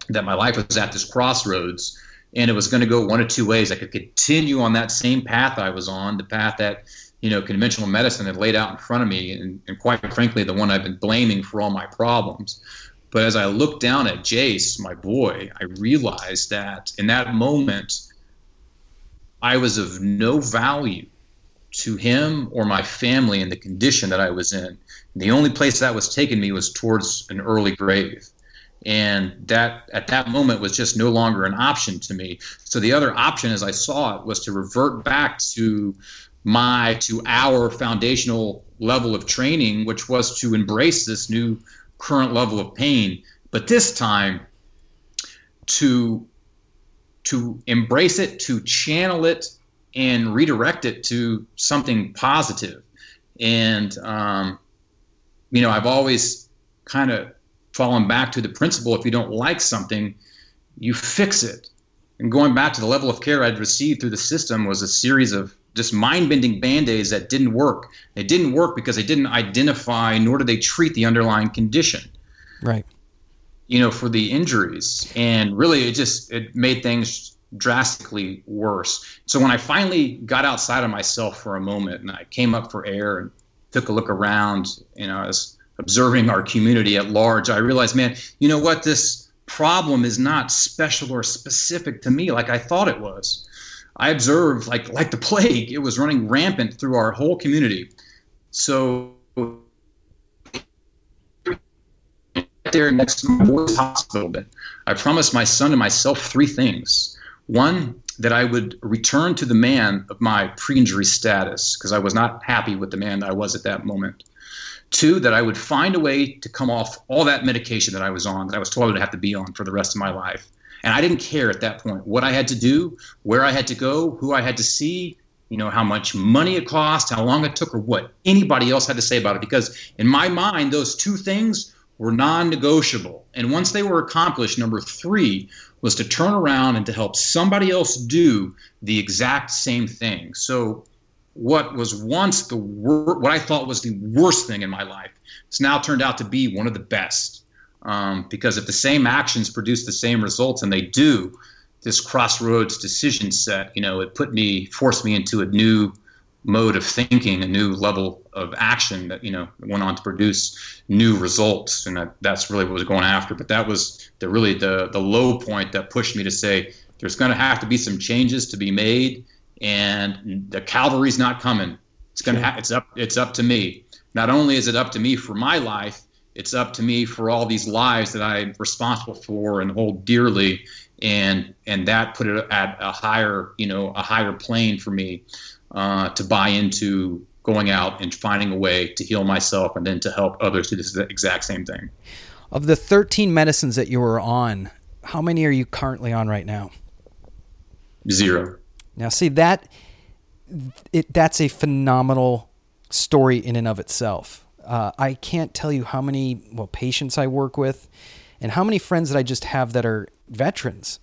[SPEAKER 1] that my life was at this crossroads and it was going to go one of two ways. I could continue on that same path I was on, the path that you know, conventional medicine had laid out in front of me, and, and quite frankly, the one I've been blaming for all my problems. But as I looked down at Jace, my boy, I realized that in that moment, I was of no value to him or my family in the condition that I was in. The only place that was taking me was towards an early grave. And that at that moment was just no longer an option to me. So the other option, as I saw it, was to revert back to my to our foundational level of training, which was to embrace this new current level of pain, but this time to to embrace it, to channel it, and redirect it to something positive. And um, you know, I've always kind of fallen back to the principle: if you don't like something, you fix it. And going back to the level of care I'd received through the system was a series of just mind-bending band-aids that didn't work. They didn't work because they didn't identify nor did they treat the underlying condition.
[SPEAKER 2] Right.
[SPEAKER 1] You know, for the injuries. And really it just it made things drastically worse. So when I finally got outside of myself for a moment and I came up for air and took a look around, you know, I was observing our community at large, I realized, man, you know what, this problem is not special or specific to me like I thought it was. I observed like like the plague, it was running rampant through our whole community. So there next to my boy's hospital bed, I promised my son and myself three things. One, that I would return to the man of my pre-injury status because I was not happy with the man that I was at that moment. Two, that I would find a way to come off all that medication that I was on, that I was told I would have to be on for the rest of my life. And I didn't care at that point what I had to do, where I had to go, who I had to see, you know, how much money it cost, how long it took, or what anybody else had to say about it. Because in my mind, those two things were non negotiable. And once they were accomplished, number three was to turn around and to help somebody else do the exact same thing. So, what was once the wor- what I thought was the worst thing in my life, has now turned out to be one of the best. Um, because if the same actions produce the same results, and they do, this crossroads decision set, you know, it put me, forced me into a new mode of thinking, a new level of action that, you know, went on to produce new results. And that, that's really what was going after. But that was the really the, the low point that pushed me to say, there's going to have to be some changes to be made. And the cavalry's not coming. It's going to, ha- it's up, it's up to me. Not only is it up to me for my life, it's up to me for all these lives that I'm responsible for and hold dearly, and and that put it at a higher you know a higher plane for me uh, to buy into going out and finding a way to heal myself and then to help others do this exact same thing.
[SPEAKER 2] Of the 13 medicines that you were on, how many are you currently on right now?
[SPEAKER 1] Zero.
[SPEAKER 2] Now, see that it that's a phenomenal story in and of itself. Uh, I can't tell you how many well patients I work with, and how many friends that I just have that are veterans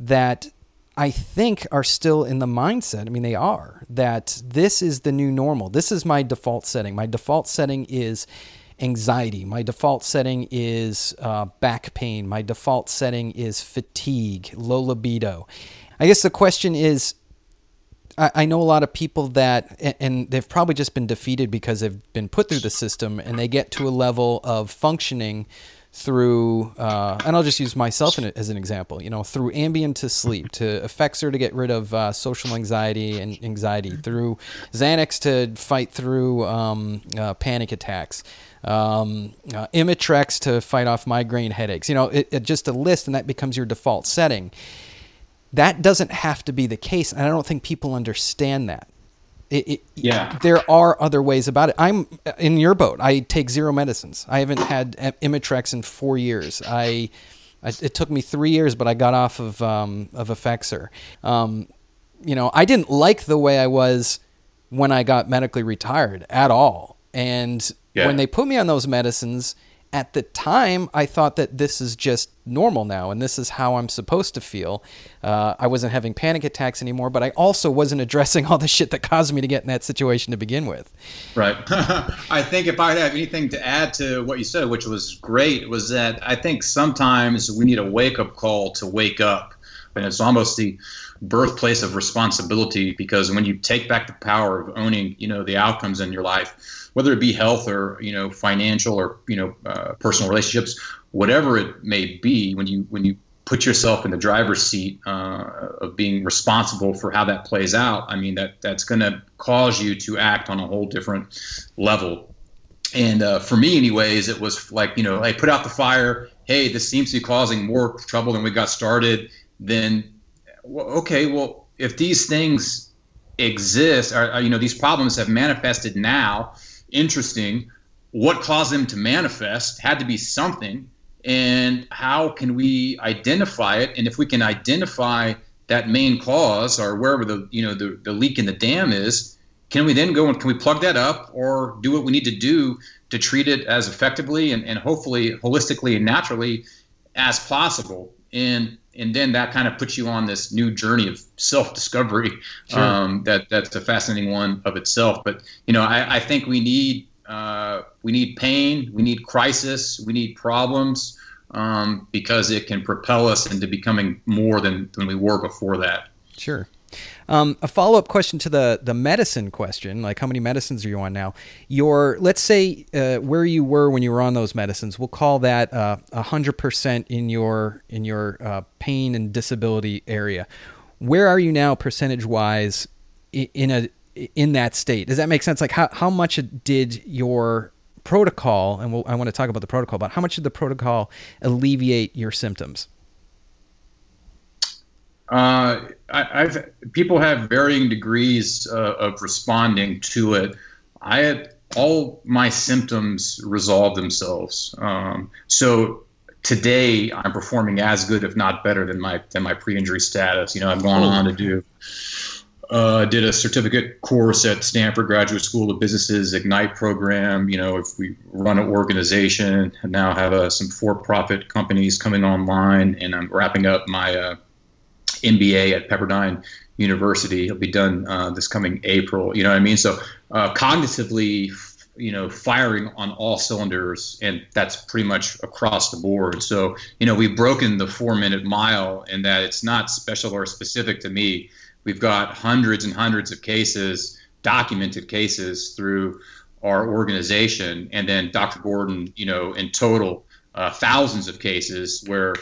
[SPEAKER 2] that I think are still in the mindset. I mean, they are that this is the new normal. This is my default setting. My default setting is anxiety. My default setting is uh, back pain. My default setting is fatigue, low libido. I guess the question is I, I know a lot of people that, and they've probably just been defeated because they've been put through the system and they get to a level of functioning through, uh, and I'll just use myself as an example, you know, through Ambien to sleep, to Effexor to get rid of uh, social anxiety and anxiety, through Xanax to fight through um, uh, panic attacks, um, uh, Imitrex to fight off migraine headaches, you know, it, it just a list and that becomes your default setting. That doesn't have to be the case. And I don't think people understand that. It, it,
[SPEAKER 1] yeah.
[SPEAKER 2] There are other ways about it. I'm in your boat. I take zero medicines. I haven't had Imitrex in four years. I, I it took me three years, but I got off of um, of Effexor. Um, you know, I didn't like the way I was when I got medically retired at all. And yeah. when they put me on those medicines, at the time, I thought that this is just normal now and this is how I'm supposed to feel. Uh, I wasn't having panic attacks anymore, but I also wasn't addressing all the shit that caused me to get in that situation to begin with.
[SPEAKER 1] Right. I think if I have anything to add to what you said, which was great, was that I think sometimes we need a wake up call to wake up. And it's almost the birthplace of responsibility because when you take back the power of owning, you know, the outcomes in your life, whether it be health or you know financial or you know uh, personal relationships, whatever it may be, when you when you put yourself in the driver's seat uh, of being responsible for how that plays out, I mean that that's going to cause you to act on a whole different level. And uh, for me, anyways, it was like you know, I put out the fire. Hey, this seems to be causing more trouble than we got started. Then, okay, well, if these things exist, or, you know, these problems have manifested now interesting. What caused them to manifest had to be something, and how can we identify it? And if we can identify that main cause or wherever the you know the, the leak in the dam is, can we then go and can we plug that up or do what we need to do to treat it as effectively and, and hopefully holistically and naturally as possible? And and then that kind of puts you on this new journey of self-discovery. Sure. Um, that that's a fascinating one of itself. But you know, I, I think we need uh, we need pain, we need crisis, we need problems um, because it can propel us into becoming more than than we were before that.
[SPEAKER 2] Sure. Um, a follow up question to the the medicine question, like how many medicines are you on now? Your let's say uh, where you were when you were on those medicines, we'll call that uh, a hundred percent in your in your uh, pain and disability area. Where are you now, percentage wise, in a in that state? Does that make sense? Like how how much did your protocol, and we'll, I want to talk about the protocol, but how much did the protocol alleviate your symptoms?
[SPEAKER 1] Uh, I, have people have varying degrees uh, of responding to it. I had all my symptoms resolve themselves. Um, so today I'm performing as good, if not better, than my than my pre-injury status. You know, I've gone on to do. Uh, did a certificate course at Stanford Graduate School of Businesses Ignite program. You know, if we run an organization, and now have uh, some for-profit companies coming online, and I'm wrapping up my uh, MBA at Pepperdine University. It'll be done uh, this coming April. You know what I mean? So uh, cognitively, you know, firing on all cylinders, and that's pretty much across the board. So you know, we've broken the four-minute mile, in that it's not special or specific to me. We've got hundreds and hundreds of cases, documented cases through our organization, and then Dr. Gordon, you know, in total, uh, thousands of cases where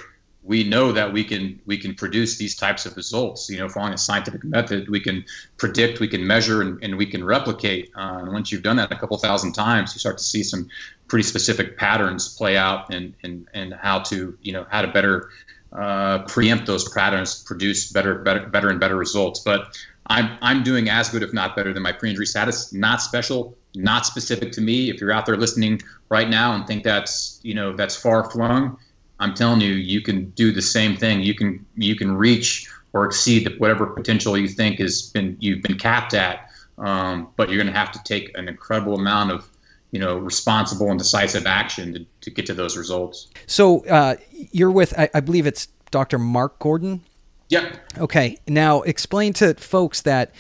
[SPEAKER 1] we know that we can we can produce these types of results. You know, following a scientific method, we can predict, we can measure, and, and we can replicate. Uh, and once you've done that a couple thousand times, you start to see some pretty specific patterns play out, and and and how to you know how to better uh, preempt those patterns, produce better better better and better results. But I'm I'm doing as good, if not better, than my pre-injury status. Not special, not specific to me. If you're out there listening right now and think that's you know that's far flung I'm telling you, you can do the same thing. You can you can reach or exceed whatever potential you think has been you've been capped at. Um, but you're going to have to take an incredible amount of you know responsible and decisive action to, to get to those results.
[SPEAKER 2] So uh, you're with I, I believe it's Dr. Mark Gordon.
[SPEAKER 1] Yep.
[SPEAKER 2] Okay. Now explain to folks that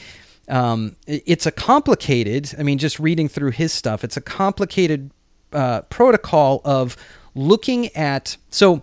[SPEAKER 2] um, it's a complicated. I mean, just reading through his stuff, it's a complicated uh, protocol of looking at so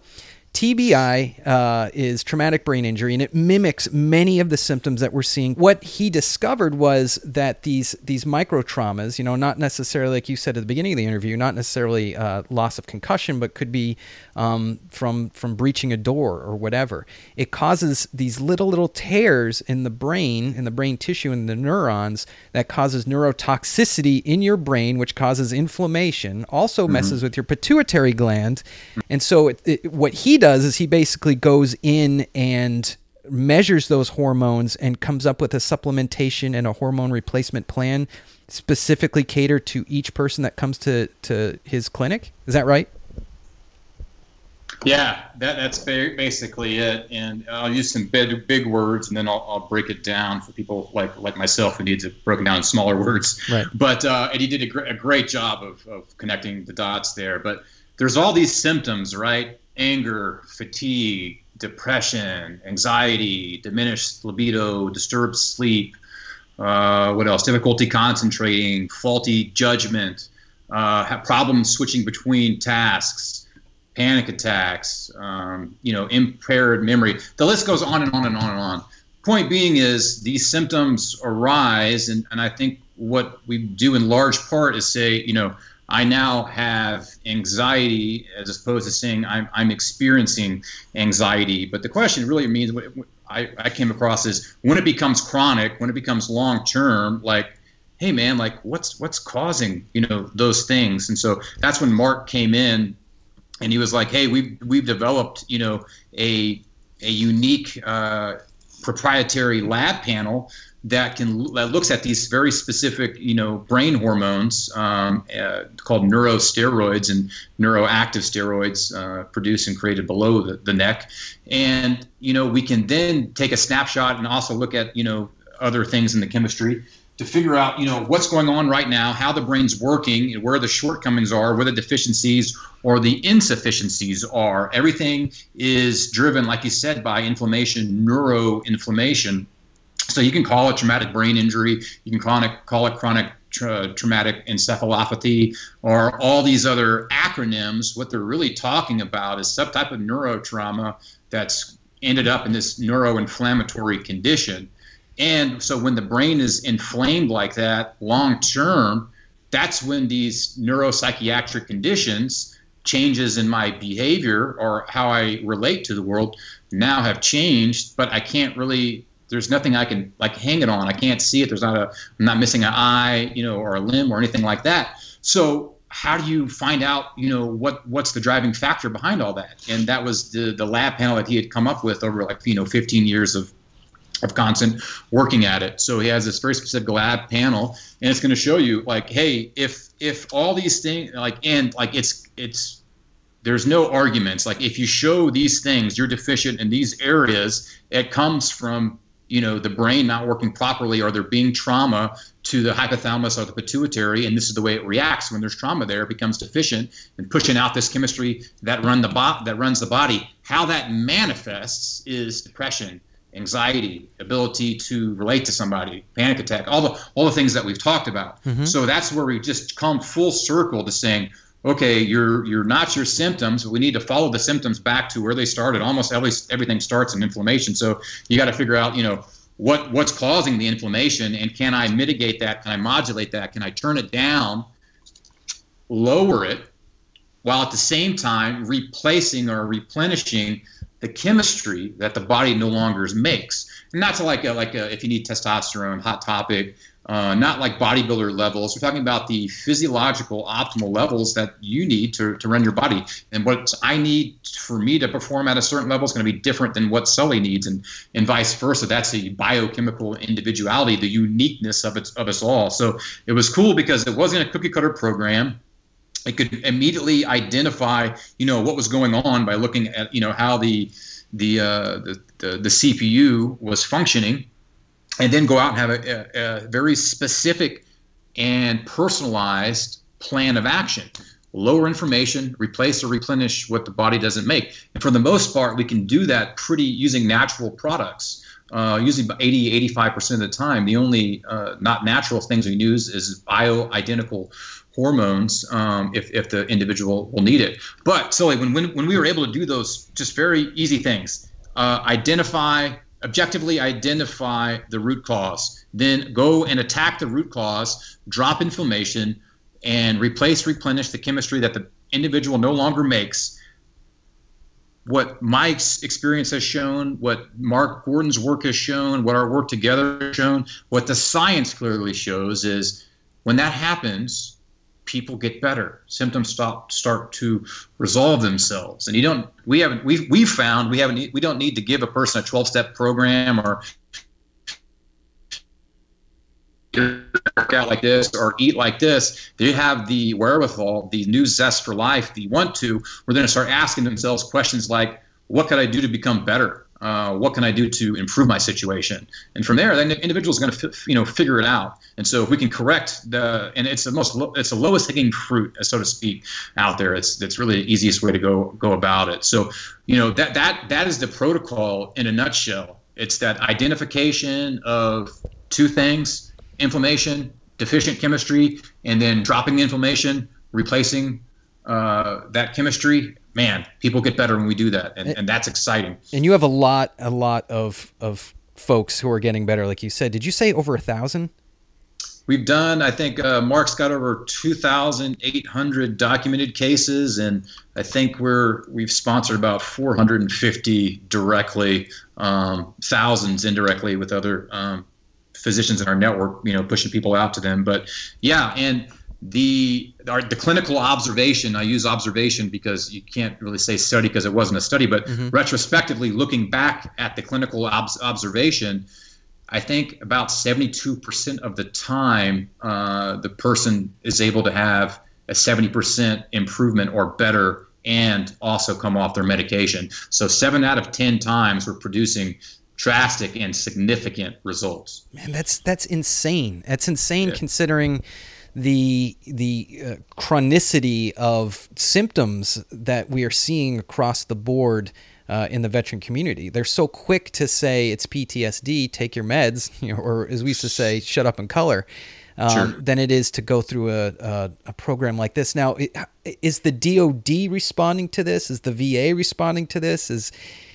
[SPEAKER 2] TBI uh, is traumatic brain injury, and it mimics many of the symptoms that we're seeing. What he discovered was that these these micro traumas, you know, not necessarily like you said at the beginning of the interview, not necessarily uh, loss of concussion, but could be um, from from breaching a door or whatever. It causes these little little tears in the brain, in the brain tissue, in the neurons that causes neurotoxicity in your brain, which causes inflammation. Also mm-hmm. messes with your pituitary gland, and so it, it, what he does is he basically goes in and measures those hormones and comes up with a supplementation and a hormone replacement plan specifically catered to each person that comes to, to his clinic. Is that right?
[SPEAKER 1] Yeah, that, that's basically it. And I'll use some big, big words, and then I'll, I'll break it down for people like like myself who needs it broken down in smaller words.
[SPEAKER 2] Right.
[SPEAKER 1] But uh, and he did a, gr- a great job of, of connecting the dots there. But there's all these symptoms, right? Anger, fatigue, depression, anxiety, diminished libido, disturbed sleep. Uh, what else? Difficulty concentrating, faulty judgment, uh, problems switching between tasks, panic attacks, um, you know, impaired memory. The list goes on and on and on and on. Point being is these symptoms arise, and, and I think what we do in large part is say, you know, I now have anxiety as opposed to saying I'm, I'm experiencing anxiety. But the question really means what I, I came across is when it becomes chronic, when it becomes long term, like, hey man, like what's what's causing you know those things? And so that's when Mark came in, and he was like, hey, we've we've developed you know a a unique uh, proprietary lab panel that can that looks at these very specific, you know, brain hormones um, uh, called neurosteroids and neuroactive steroids uh, produced and created below the, the neck, and you know we can then take a snapshot and also look at you know other things in the chemistry to figure out you know what's going on right now, how the brain's working, and where the shortcomings are, where the deficiencies or the insufficiencies are. Everything is driven, like you said, by inflammation, neuroinflammation so you can call it traumatic brain injury, you can call it, call it chronic tra- traumatic encephalopathy, or all these other acronyms. What they're really talking about is some type of neurotrauma that's ended up in this neuroinflammatory condition. And so when the brain is inflamed like that long term, that's when these neuropsychiatric conditions, changes in my behavior or how I relate to the world now have changed, but I can't really there's nothing I can like hang it on. I can't see it. There's not a I'm not missing an eye, you know, or a limb or anything like that. So how do you find out, you know, what what's the driving factor behind all that? And that was the the lab panel that he had come up with over like you know 15 years of of constant working at it. So he has this very specific lab panel, and it's going to show you like, hey, if if all these things like and like it's it's there's no arguments like if you show these things you're deficient in these areas it comes from you know the brain not working properly or there being trauma to the hypothalamus or the pituitary and this is the way it reacts when there's trauma there it becomes deficient and pushing out this chemistry that run the bo- that runs the body how that manifests is depression anxiety ability to relate to somebody panic attack all the all the things that we've talked about mm-hmm. so that's where we just come full circle to saying okay, you're you're not your symptoms. We need to follow the symptoms back to where they started. Almost every, everything starts in inflammation. So you got to figure out, you know, what what's causing the inflammation, and can I mitigate that? Can I modulate that? Can I turn it down, lower it, while at the same time replacing or replenishing the chemistry that the body no longer makes? And that's like a, like a, if you need testosterone, hot topic uh, not like bodybuilder levels. We're talking about the physiological optimal levels that you need to, to run your body. And what I need for me to perform at a certain level is going to be different than what Sully needs, and, and vice versa. That's the biochemical individuality, the uniqueness of, it, of us all. So it was cool because it wasn't a cookie cutter program. It could immediately identify, you know, what was going on by looking at, you know, how the the, uh, the, the the CPU was functioning and then go out and have a, a, a very specific and personalized plan of action lower inflammation, replace or replenish what the body doesn't make. And for the most part, we can do that pretty using natural products. Uh, usually 80, 85% of the time, the only uh, not natural things we use is bio-identical hormones um, if, if the individual will need it. But so when, when, when we were able to do those just very easy things, uh, identify, objectively identify the root cause, then go and attack the root cause, drop inflammation, and replace, replenish the chemistry that the individual no longer makes. What my experience has shown, what Mark Gordon's work has shown, what our work together has shown, what the science clearly shows is when that happens, people get better. Symptoms stop start to resolve themselves, and you don't. We haven't. We've we've found we haven't. We don't need to give a person a twelve step program or work out like this or eat like this. They have the wherewithal, the new zest for life. They want to. We're going to start asking themselves questions like, "What could I do to become better?" Uh, what can I do to improve my situation? And from there, then the individual is going to f- you know figure it out. And so if we can correct the and it's the most lo- it's the lowest hanging fruit, so to speak, out there. It's it's really the easiest way to go go about it. So you know that that that is the protocol in a nutshell. It's that identification of two things: inflammation, deficient chemistry, and then dropping the inflammation, replacing uh, that chemistry man, people get better when we do that, and, and that's exciting.
[SPEAKER 2] And you have a lot, a lot of of folks who are getting better, like you said. Did you say over a thousand?
[SPEAKER 1] We've done, I think, uh, Mark's got over 2,800 documented cases, and I think we're we've sponsored about 450 directly, um, thousands indirectly with other um, physicians in our network, you know, pushing people out to them. But yeah, and the our, the clinical observation i use observation because you can't really say study because it wasn't a study but mm-hmm. retrospectively looking back at the clinical ob- observation i think about 72% of the time uh, the person is able to have a 70% improvement or better and also come off their medication so 7 out of 10 times we're producing drastic and significant results
[SPEAKER 2] man that's that's insane that's insane yeah. considering the the uh, chronicity of symptoms that we are seeing across the board uh, in the veteran community. They're so quick to say it's PTSD, take your meds, you know, or as we used to say, shut up and color. Um, sure. Than it is to go through a, a, a program like this. Now, is the DoD responding to this? Is the VA responding to this? Is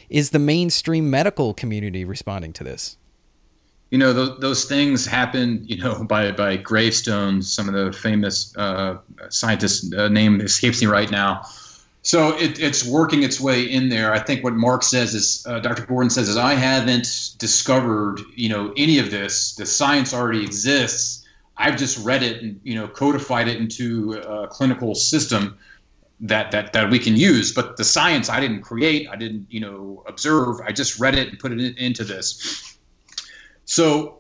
[SPEAKER 2] is the mainstream medical community responding to this?
[SPEAKER 1] You know those, those things happen you know by by gravestones some of the famous uh, scientists uh, name escapes me right now. So it, it's working its way in there. I think what mark says is uh, dr gordon says is i haven't discovered you know any of this. The science already exists. I've just read it and you know codified it into a clinical system that that that we can use. But the science i didn't create i didn't you know observe. I just read it and put it in, into this so,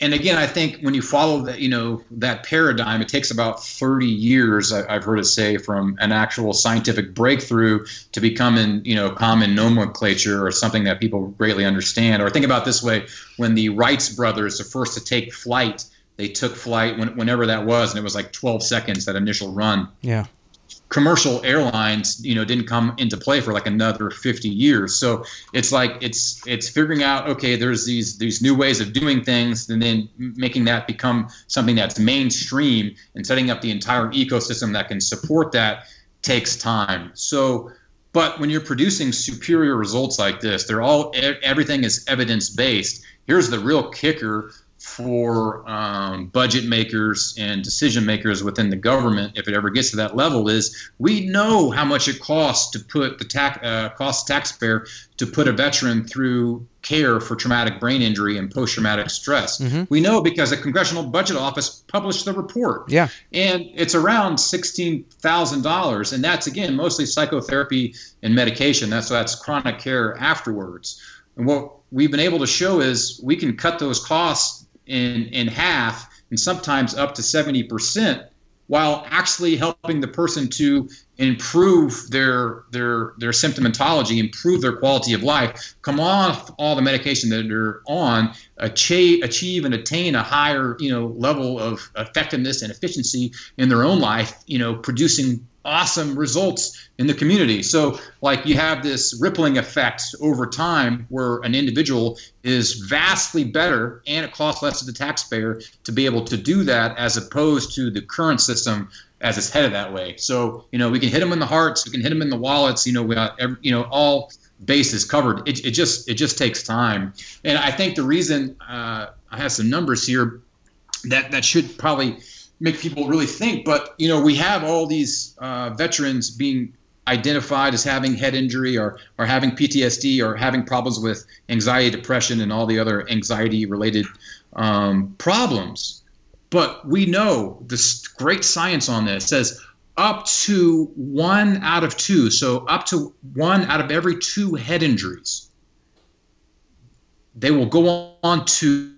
[SPEAKER 1] and again, I think when you follow that, you know, that paradigm, it takes about 30 years, I've heard it say, from an actual scientific breakthrough to becoming, you know, common nomenclature or something that people greatly understand. Or think about this way: when the Wrights brothers, the first to take flight, they took flight when, whenever that was, and it was like 12 seconds that initial run.
[SPEAKER 2] Yeah
[SPEAKER 1] commercial airlines you know didn't come into play for like another 50 years. So it's like it's it's figuring out okay there's these these new ways of doing things and then making that become something that's mainstream and setting up the entire ecosystem that can support that takes time. So but when you're producing superior results like this they're all everything is evidence based here's the real kicker for um, budget makers and decision makers within the government, if it ever gets to that level, is we know how much it costs to put the tax uh, cost taxpayer to put a veteran through care for traumatic brain injury and post-traumatic stress. Mm-hmm. We know because the Congressional Budget Office published the report.
[SPEAKER 2] Yeah,
[SPEAKER 1] and it's around sixteen thousand dollars, and that's again mostly psychotherapy and medication. That's that's chronic care afterwards. And what we've been able to show is we can cut those costs in, in half and sometimes up to 70% while actually helping the person to improve their their their symptomatology, improve their quality of life, come off all the medication that they're on, achieve achieve and attain a higher you know level of effectiveness and efficiency in their own life, you know, producing awesome results in the community. So, like, you have this rippling effect over time where an individual is vastly better and it costs less to the taxpayer to be able to do that as opposed to the current system as it's headed that way. So, you know, we can hit them in the hearts, we can hit them in the wallets, you know, we got, every, you know, all bases covered. It, it just, it just takes time. And I think the reason uh, I have some numbers here that, that should probably make people really think. But you know, we have all these uh, veterans being identified as having head injury or or having PTSD or having problems with anxiety, depression, and all the other anxiety related um, problems. But we know this great science on this says up to one out of two, so up to one out of every two head injuries, they will go on to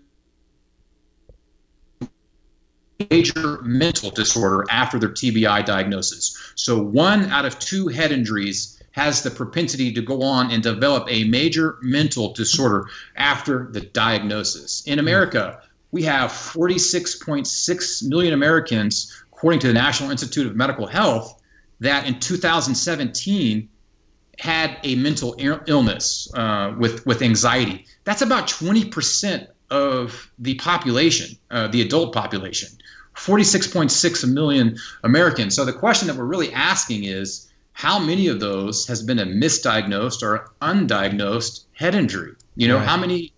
[SPEAKER 1] major mental disorder after their TBI diagnosis. So, one out of two head injuries has the propensity to go on and develop a major mental disorder after the diagnosis. In America, we have 46.6 million Americans, according to the National Institute of Medical Health, that in 2017 had a mental illness uh, with, with anxiety. That's about 20% of the population, uh, the adult population. 46.6 million Americans. So the question that we're really asking is how many of those has been a misdiagnosed or undiagnosed head injury? You know, right. how many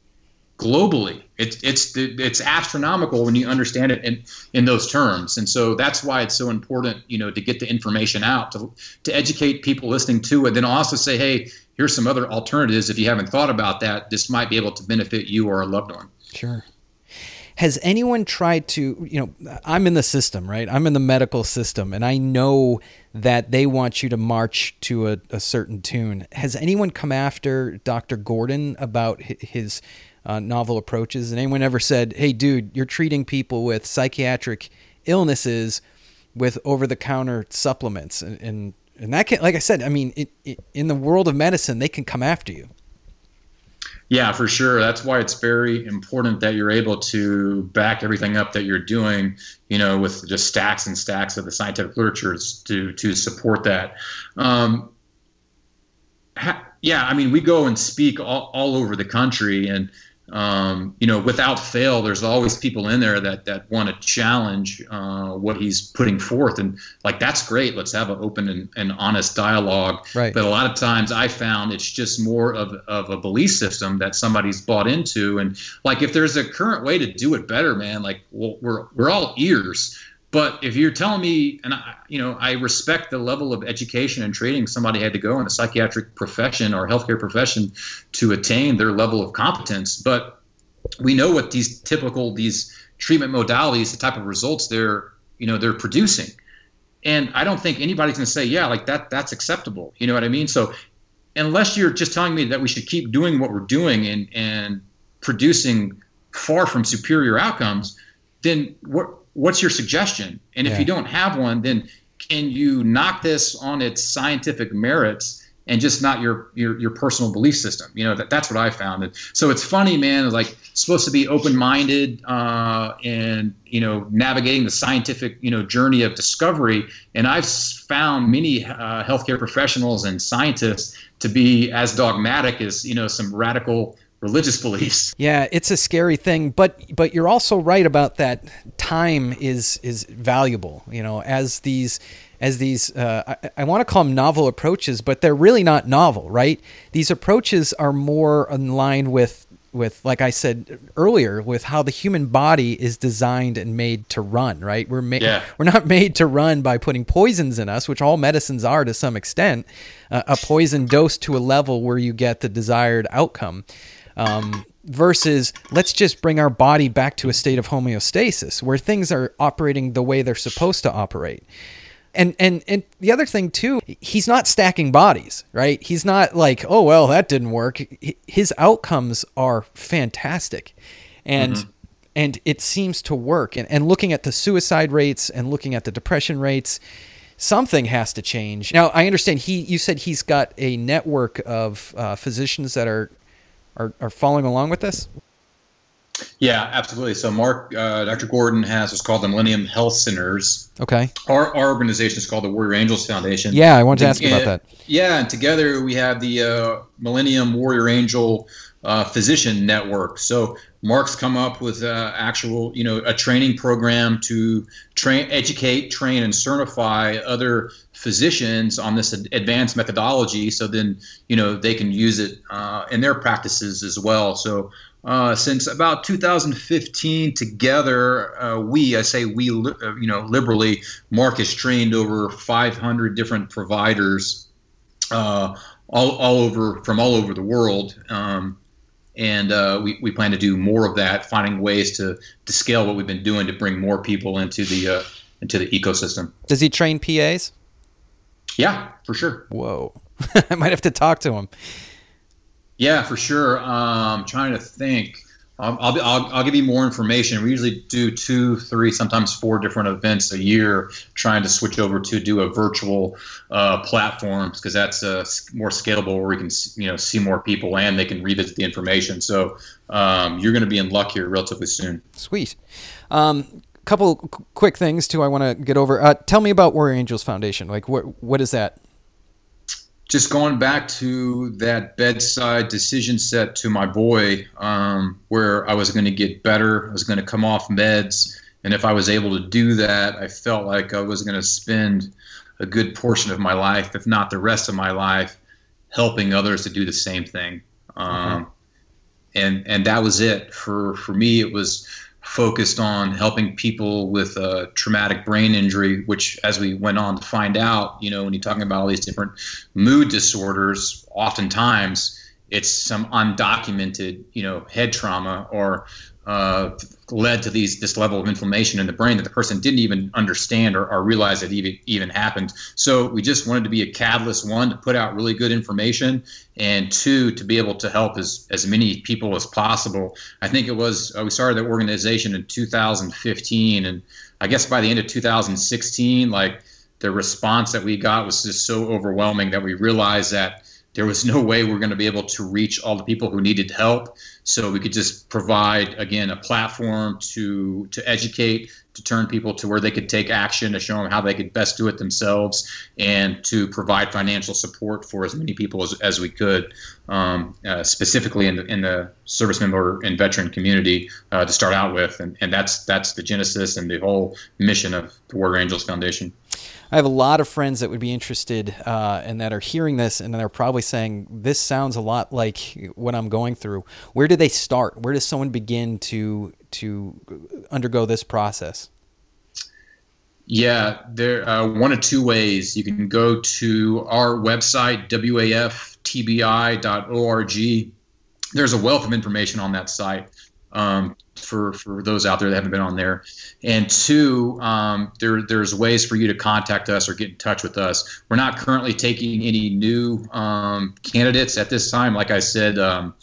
[SPEAKER 1] globally? It's it's it's astronomical when you understand it in in those terms. And so that's why it's so important, you know, to get the information out to to educate people listening to it. Then also say, hey, here's some other alternatives if you haven't thought about that. This might be able to benefit you or a loved one.
[SPEAKER 2] Sure has anyone tried to you know i'm in the system right? I'm in the medical system and i know that they want you to march to a, a certain tune. Has anyone come after dr gordon about his uh, novel approaches? And anyone ever said hey dude you're treating people with psychiatric illnesses with over-the-counter supplements and, and and that can like i said i mean it, it, in the world of medicine they can come after you
[SPEAKER 1] yeah, for sure. That's why it's very important that you're able to back everything up that you're doing, you know, with just stacks and stacks of the scientific literature to to support that. Um, ha- yeah, I mean, we go and speak all, all over the country, and um, you know, without fail, there's always people in there that that want to challenge uh, what he's putting forth, and like that's great. Let's have an open and, and, honest dialogue.
[SPEAKER 2] Right.
[SPEAKER 1] But a lot of times, I found it's just more of of a belief system that somebody's bought into, and like if there's a current way to do it better, man, like well, we're we're all ears. But if you're telling me, and I, you know, I respect the level of education and training somebody had to go in the psychiatric profession or healthcare profession to attain their level of competence. But we know what these typical these treatment modalities, the type of results they're, you know, they're producing. And I don't think anybody's going to say, yeah, like that, that's acceptable. You know what I mean? So unless you're just telling me that we should keep doing what we're doing and and producing far from superior outcomes, then what what's your suggestion? And if yeah. you don't have one, then can you knock this on its scientific merits and just not your your, your personal belief system? You know that that's what I found. And so it's funny, man. Like supposed to be open minded uh, and you know navigating the scientific you know journey of discovery. And I've found many uh, healthcare professionals and scientists to be as dogmatic as you know some radical religious beliefs.
[SPEAKER 2] Yeah, it's a scary thing, but but you're also right about that. Time is is valuable. You know, as these as these uh, I, I want to call them novel approaches, but they're really not novel, right? These approaches are more in line with with like I said earlier with how the human body is designed and made to run, right? We're made yeah. we're not made to run by putting poisons in us, which all medicines are to some extent. Uh, a poison dose to a level where you get the desired outcome um, versus let's just bring our body back to a state of homeostasis where things are operating the way they're supposed to operate. And and and the other thing too, he's not stacking bodies, right? He's not like, oh well, that didn't work. His outcomes are fantastic, and mm-hmm. and it seems to work. And and looking at the suicide rates and looking at the depression rates, something has to change. Now I understand he. You said he's got a network of uh, physicians that are are, are following along with this?
[SPEAKER 1] Yeah, absolutely. So, Mark, uh, Dr. Gordon has what's called the Millennium Health Centers.
[SPEAKER 2] Okay.
[SPEAKER 1] Our, our organization is called the Warrior Angels Foundation.
[SPEAKER 2] Yeah, I wanted to ask you about that.
[SPEAKER 1] Yeah, and together we have the uh, Millennium Warrior Angel uh, Physician Network. So, Mark's come up with actual, you know, a training program to train, educate, train, and certify other physicians on this advanced methodology. So then, you know, they can use it uh, in their practices as well. So uh, since about 2015 together uh, we i say we uh, you know liberally mark has trained over 500 different providers uh, all, all over from all over the world um, and uh, we, we plan to do more of that finding ways to, to scale what we've been doing to bring more people into the uh, into the ecosystem.
[SPEAKER 2] Does he train pas
[SPEAKER 1] yeah for sure.
[SPEAKER 2] Whoa. I might have to talk to him.
[SPEAKER 1] Yeah, for sure. Um, trying to think. I'll, I'll, I'll, I'll, give you more information. We usually do two, three, sometimes four different events a year, trying to switch over to do a virtual uh, platforms because that's uh, more scalable where we can you know see more people and they can revisit the information. So um, you're going to be in luck here relatively soon.
[SPEAKER 2] Sweet. Um, couple quick things too. I want to get over. Uh, tell me about Warrior Angels Foundation. Like what what is that?
[SPEAKER 1] Just going back to that bedside decision set to my boy, um, where I was going to get better, I was going to come off meds, and if I was able to do that, I felt like I was going to spend a good portion of my life, if not the rest of my life, helping others to do the same thing. Um, And and that was it for for me. It was focused on helping people with a traumatic brain injury, which, as we went on to find out, you know, when you're talking about all these different mood disorders, oftentimes it's some undocumented, you know, head trauma or uh, led to these this level of inflammation in the brain that the person didn't even understand or, or realize that even even happened. So we just wanted to be a catalyst one to put out really good information, and two to be able to help as as many people as possible. I think it was uh, we started the organization in 2015, and I guess by the end of 2016, like the response that we got was just so overwhelming that we realized that there was no way we are going to be able to reach all the people who needed help. So we could just provide again a platform to to educate, to turn people to where they could take action, to show them how they could best do it themselves, and to provide financial support for as many people as, as we could, um, uh, specifically in the, in the service member and veteran community uh, to start out with, and, and that's that's the genesis and the whole mission of the Warrior Angels Foundation.
[SPEAKER 2] I have a lot of friends that would be interested uh, and that are hearing this, and they're probably saying, "This sounds a lot like what I'm going through." Where do they start? Where does someone begin to to undergo this process?
[SPEAKER 1] Yeah, there uh, one of two ways. You can go to our website waftbi.org. There's a wealth of information on that site. Um, for for those out there that haven't been on there. And two, um, there there's ways for you to contact us or get in touch with us. We're not currently taking any new um, candidates at this time. Like I said. Um,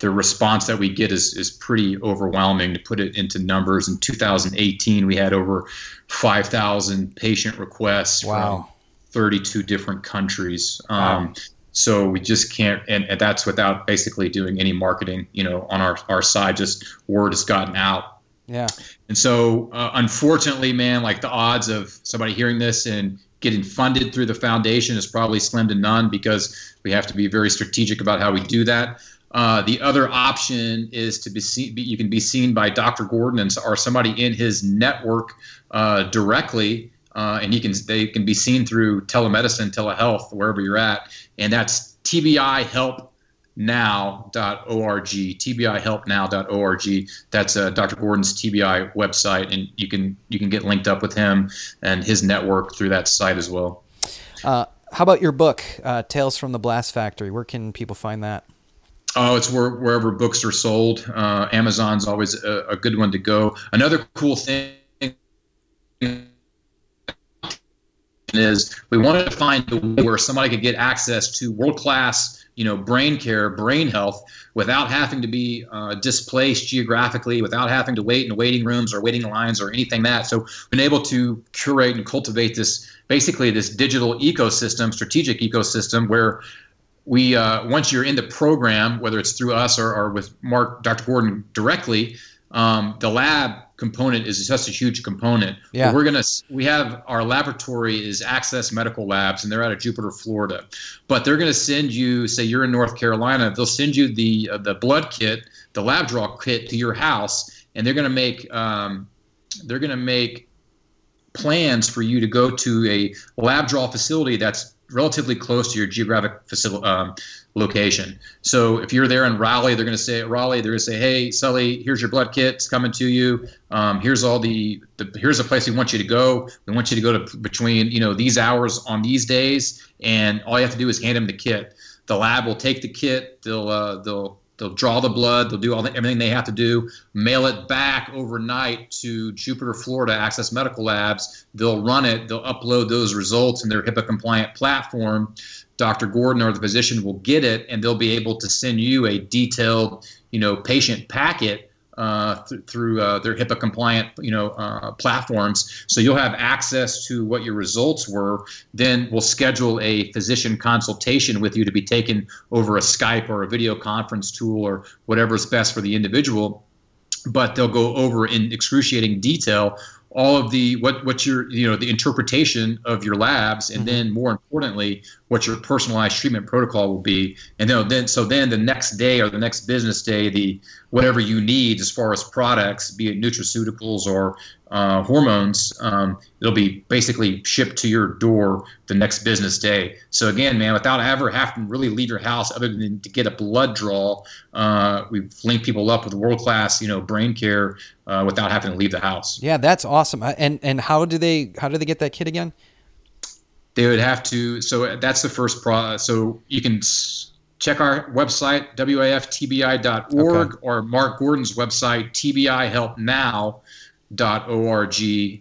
[SPEAKER 1] the response that we get is, is pretty overwhelming to put it into numbers. In 2018, we had over 5,000 patient requests wow. from 32 different countries. Wow. So we just can't, and, and that's without basically doing any marketing, you know, on our, our side, just word has gotten out.
[SPEAKER 2] Yeah.
[SPEAKER 1] And so, uh, unfortunately, man, like the odds of somebody hearing this and getting funded through the foundation is probably slim to none because we have to be very strategic about how we do that. Uh, the other option is to be seen. You can be seen by Dr. Gordon and or somebody in his network uh, directly uh, and you can they can be seen through telemedicine, telehealth, wherever you're at, and that's tbihelpnow.org, tbihelpnow.org. That's uh, Dr. Gordon's TBI website, and you can you can get linked up with him and his network through that site as well.
[SPEAKER 2] Uh, how about your book, uh, Tales from the Blast Factory? Where can people find that?
[SPEAKER 1] Oh, it's where, wherever books are sold. Uh, Amazon's always a, a good one to go. Another cool thing is we wanted to find a way where somebody could get access to world class, you know, brain care, brain health, without having to be uh, displaced geographically, without having to wait in waiting rooms or waiting lines or anything that. So, been able to curate and cultivate this basically this digital ecosystem, strategic ecosystem where we uh, once you're in the program, whether it's through us or, or with Mark, Dr. Gordon directly, um, the lab component is such a huge component.
[SPEAKER 2] Yeah.
[SPEAKER 1] But we're gonna we have our laboratory is Access Medical Labs, and they're out of Jupiter, Florida. But they're gonna send you, say you're in North Carolina, they'll send you the uh, the blood kit, the lab draw kit to your house, and they're gonna make um, they're gonna make plans for you to go to a lab draw facility that's relatively close to your geographic facility um, location. So if you're there in Raleigh, they're going to say Raleigh, they're going to say, "Hey, Sully, here's your blood kit. It's coming to you. Um, here's all the, the here's a place we want you to go. We want you to go to between you know these hours on these days, and all you have to do is hand them the kit. The lab will take the kit. They'll uh, they'll They'll draw the blood. They'll do all the, everything they have to do. Mail it back overnight to Jupiter, Florida Access Medical Labs. They'll run it. They'll upload those results in their HIPAA compliant platform. Dr. Gordon or the physician will get it, and they'll be able to send you a detailed, you know, patient packet uh, th- through uh, their HIPAA compliant, you know, uh, platforms. So you'll have access to what your results were. Then we'll schedule a physician consultation with you to be taken over a Skype or a video conference tool or whatever is best for the individual. But they'll go over in excruciating detail all of the what what your you know the interpretation of your labs and mm-hmm. then more importantly what your personalized treatment protocol will be and then then so then the next day or the next business day the whatever you need as far as products be it nutraceuticals or uh, hormones, um, it'll be basically shipped to your door the next business day. So again, man, without ever having to really leave your house, other than to get a blood draw, uh, we've linked people up with world class, you know, brain care uh, without having to leave the house.
[SPEAKER 2] Yeah, that's awesome. Uh, and and how do they how do they get that kit again?
[SPEAKER 1] They would have to. So that's the first pro. So you can check our website waftbi.org okay. or Mark Gordon's website TBI Help Now org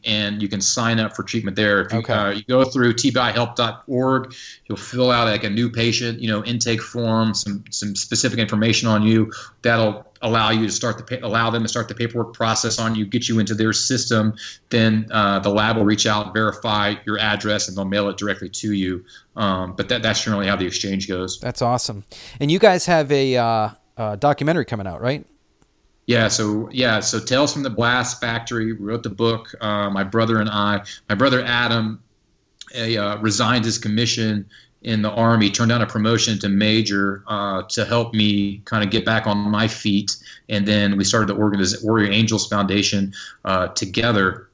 [SPEAKER 1] and you can sign up for treatment there. If you, okay. uh, you go through tbihelp.org, you'll fill out like a new patient, you know, intake form, some some specific information on you. That'll allow you to start the allow them to start the paperwork process on you, get you into their system. Then uh, the lab will reach out, verify your address, and they'll mail it directly to you. Um, but that, that's generally how the exchange goes.
[SPEAKER 2] That's awesome. And you guys have a uh, uh documentary coming out, right?
[SPEAKER 1] Yeah, so yeah, so Tales from the Blast Factory. We wrote the book. Uh, my brother and I. My brother Adam uh, resigned his commission in the army, turned down a promotion to major uh, to help me kind of get back on my feet, and then we started the Warrior Angels Foundation uh, together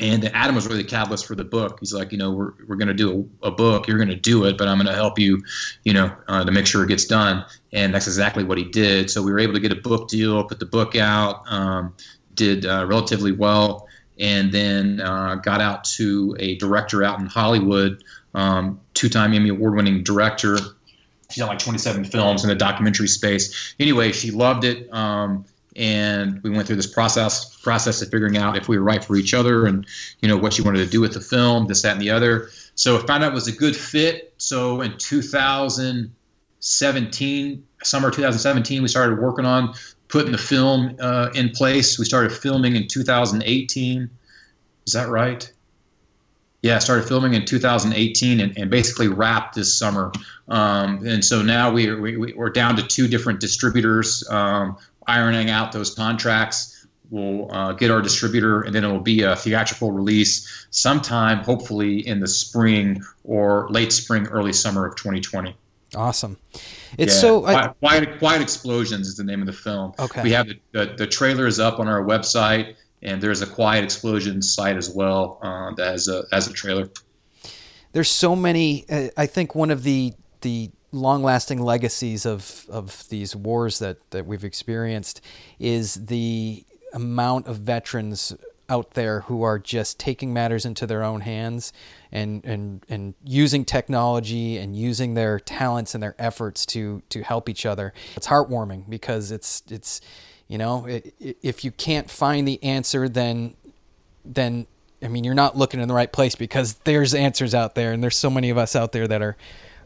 [SPEAKER 1] and Adam was really the catalyst for the book. He's like, you know, we're, we're going to do a, a, book. You're going to do it, but I'm going to help you, you know, uh, to make sure it gets done. And that's exactly what he did. So we were able to get a book deal, put the book out, um, did uh, relatively well, and then uh, got out to a director out in Hollywood, um, two-time Emmy award-winning director. She's done like 27 films in the documentary space. Anyway, she loved it. Um, and we went through this process process of figuring out if we were right for each other and you know what she wanted to do with the film this that and the other. So I found out it was a good fit. So in 2017 summer 2017 we started working on putting the film uh, in place. We started filming in 2018 is that right? Yeah, started filming in 2018 and, and basically wrapped this summer. Um, and so now we, we, we're down to two different distributors. Um, ironing out those contracts. We'll uh, get our distributor, and then it will be a theatrical release sometime, hopefully in the spring or late spring, early summer of 2020.
[SPEAKER 2] Awesome. It's yeah. so
[SPEAKER 1] quiet, quiet, quiet, explosions is the name of the film.
[SPEAKER 2] Okay.
[SPEAKER 1] We have the, the, the trailer is up on our website, and there's a quiet explosions site as well uh, that has a has a trailer.
[SPEAKER 2] There's so many. Uh, I think one of the the long-lasting legacies of of these wars that that we've experienced is the amount of veterans out there who are just taking matters into their own hands and and and using technology and using their talents and their efforts to to help each other. It's heartwarming because it's it's you know it, if you can't find the answer then then I mean you're not looking in the right place because there's answers out there and there's so many of us out there that are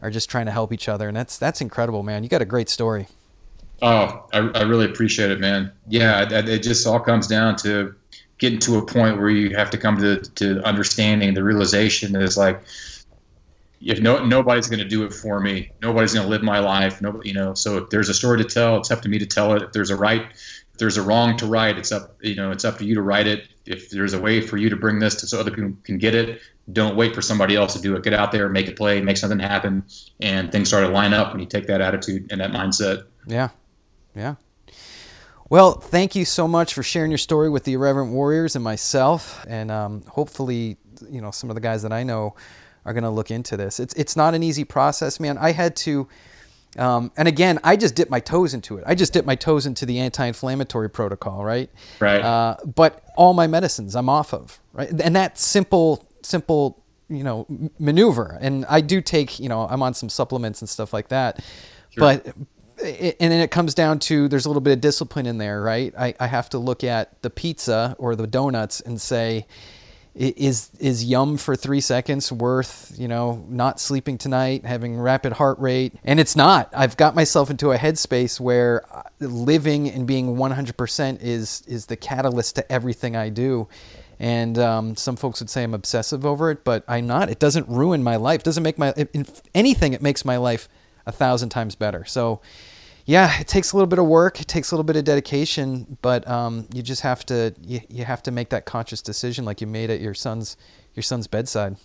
[SPEAKER 2] are just trying to help each other, and that's that's incredible, man. You got a great story.
[SPEAKER 1] Oh, I, I really appreciate it, man. Yeah, it, just all comes down to getting to a point where you have to come to to understanding the realization that it's like if no nobody's going to do it for me, nobody's going to live my life. Nobody, you know. So if there's a story to tell, it's up to me to tell it. If there's a right there's a wrong to right, it's up you know it's up to you to right it. If there's a way for you to bring this to so other people can get it, don't wait for somebody else to do it. Get out there, make a play, make something happen, and things start to line up when you take that attitude and that mindset.
[SPEAKER 2] Yeah, yeah. Well, thank you so much for sharing your story with the Irreverent Warriors and myself, and um, hopefully, you know, some of the guys that I know are going to look into this. It's it's not an easy process, man. I had to. Um, and again, I just dipped my toes into it. I just dipped my toes into the anti-inflammatory protocol, right?
[SPEAKER 1] Right.
[SPEAKER 2] Uh, but all my medicines I'm off of, right? And that simple, simple, you know, maneuver. And I do take, you know, I'm on some supplements and stuff like that. Sure. But it, and then it comes down to there's a little bit of discipline in there, right? I, I have to look at the pizza or the donuts and say, is is yum for three seconds worth you know not sleeping tonight having rapid heart rate? And it's not. I've got myself into a headspace where uh, living and being 100% is is the catalyst to everything i do. And um, some folks would say i'm obsessive over it but i'm not. It doesn't ruin my life. It doesn't make my anything it makes my life a thousand times better. So yeah, it takes a little bit of work. It takes a little bit of dedication, but um, you just have to you, you have to make that conscious decision, like you made at your son's your son's bedside.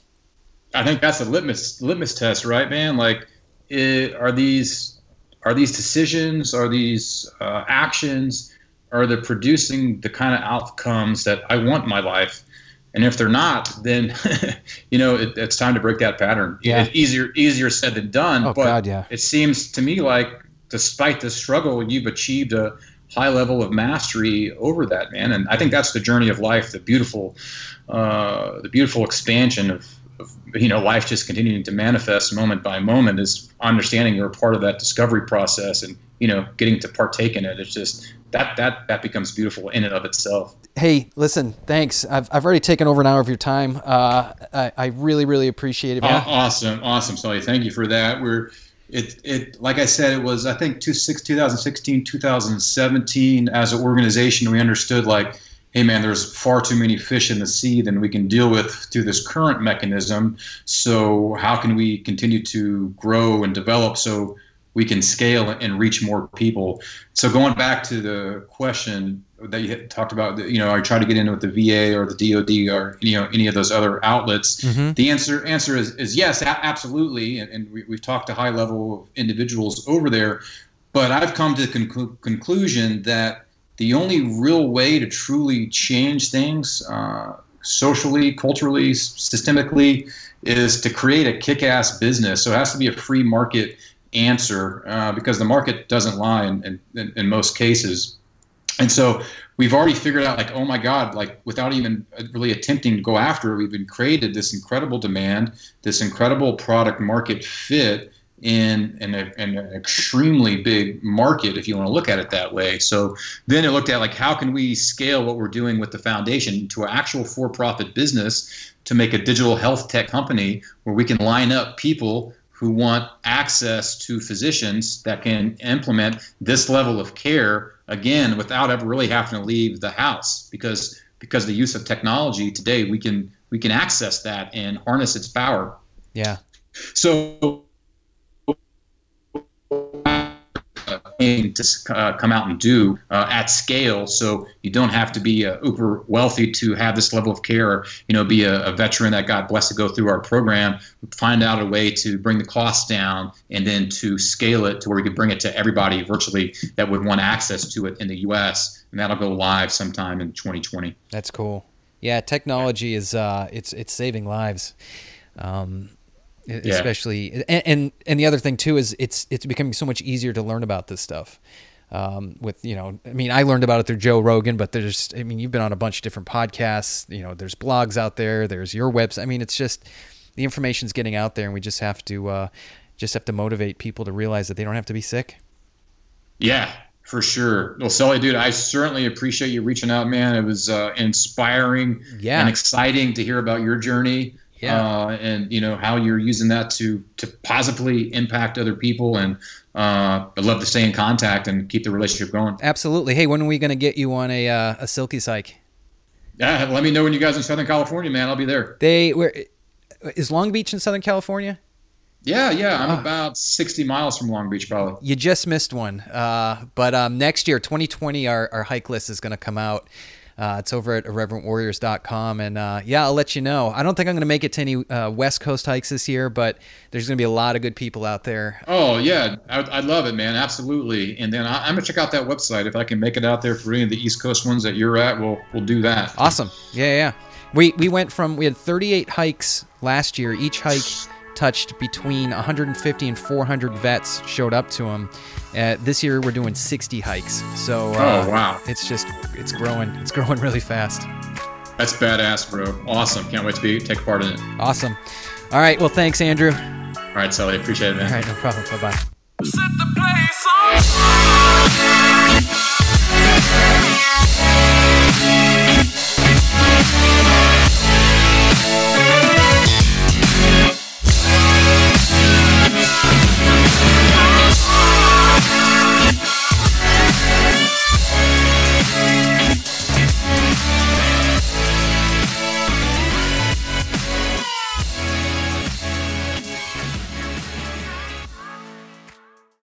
[SPEAKER 1] I think that's a litmus litmus test, right, man? Like, it, are these are these decisions, are these uh, actions, are they producing the kind of outcomes that I want in my life? And if they're not, then you know it, it's time to break that pattern.
[SPEAKER 2] Yeah.
[SPEAKER 1] It's easier easier said than done.
[SPEAKER 2] Oh
[SPEAKER 1] but
[SPEAKER 2] God, yeah.
[SPEAKER 1] It seems to me like despite the struggle, you've achieved a high level of mastery over that, man. And I think that's the journey of life, the beautiful, uh, the beautiful expansion of, of, you know, life just continuing to manifest moment by moment is understanding you're a part of that discovery process and, you know, getting to partake in it. It's just that, that, that becomes beautiful in and of itself.
[SPEAKER 2] Hey, listen, thanks. I've, I've already taken over an hour of your time. Uh, I, I really, really appreciate it. Man.
[SPEAKER 1] Awesome. Awesome. Sully. Thank you for that. We're, it, it like I said, it was I think 2016, 2017. As an organization, we understood like, hey man, there's far too many fish in the sea than we can deal with through this current mechanism. So how can we continue to grow and develop so we can scale and reach more people? So going back to the question, that you talked about, you know, I try to get in with the VA or the DoD or you know any of those other outlets. Mm-hmm. The answer answer is, is yes, a- absolutely, and, and we, have talked to high level individuals over there, but I've come to the conclu- conclusion that the only real way to truly change things uh, socially, culturally, systemically, is to create a kick-ass business. So it has to be a free market answer uh, because the market doesn't lie in, in, in most cases. And so we've already figured out like, oh my God, like without even really attempting to go after it, we've been created this incredible demand, this incredible product market fit in, in, a, in an extremely big market, if you want to look at it that way. So then it looked at like, how can we scale what we're doing with the foundation to an actual for-profit business to make a digital health tech company where we can line up people who want access to physicians that can implement this level of care again without ever really having to leave the house because because the use of technology today we can we can access that and harness its power.
[SPEAKER 2] Yeah.
[SPEAKER 1] So to uh, come out and do uh, at scale. So you don't have to be uh, uber wealthy to have this level of care. Or, you know, be a, a, veteran that got blessed to go through our program. Find out a way to bring the costs down and then to scale it to where we could bring it to everybody virtually that would want access to it in the U.S. And that'll go live sometime in 2020.
[SPEAKER 2] That's cool. Yeah, technology is uh, it's it's saving lives. Um, yeah. especially and, and, and the other thing too is it's it's becoming so much easier to learn about this stuff um, with you know i mean i learned about it through joe rogan but there's i mean you've been on a bunch of different podcasts you know there's blogs out there there's your website i mean it's just the information's getting out there and we just have to uh, just have to motivate people to realize that they don't have to be sick
[SPEAKER 1] yeah for sure. Well, Sully, dude, I certainly appreciate you reaching out, man. It was uh, inspiring
[SPEAKER 2] yeah.
[SPEAKER 1] and exciting to hear about your journey
[SPEAKER 2] yeah.
[SPEAKER 1] uh, and you know how you're using that to to positively impact other people. And uh, I'd love to stay in contact and keep the relationship going.
[SPEAKER 2] Absolutely. Hey, when are we going to get you on a uh, a Silkies hike?
[SPEAKER 1] Yeah, let me know when you guys in Southern California, man. I'll be there.
[SPEAKER 2] They where is Long Beach in Southern California?
[SPEAKER 1] Yeah, yeah, I'm about 60 miles from Long Beach, probably.
[SPEAKER 2] You just missed one. Uh, but um, next year, 2020, our, our hike list is going to come out. Uh, it's over at irreverentwarriors.com. And uh, yeah, I'll let you know. I don't think I'm going to make it to any uh, West Coast hikes this year, but there's going to be a lot of good people out there.
[SPEAKER 1] Oh, yeah. I, I love it, man. Absolutely. And then I, am going to check out that website. If I can make it out there for any of the East Coast ones that you're at, we'll, we'll do that.
[SPEAKER 2] Awesome. Yeah, yeah. We, we went from, we had 38 hikes last year. Each hike touched between 150 and 400 vets showed up to him. Uh, this year we're doing 60 hikes. So oh,
[SPEAKER 1] uh, oh wow,
[SPEAKER 2] it's just it's growing. It's growing really fast.
[SPEAKER 1] That's badass, bro. Awesome. Can't wait to be take part in it.
[SPEAKER 2] Awesome. All right. Well, thanks, Andrew.
[SPEAKER 1] All right, Sully. Appreciate it, man.
[SPEAKER 2] All right, no problem. Bye bye. Set the place on fire. Yeah.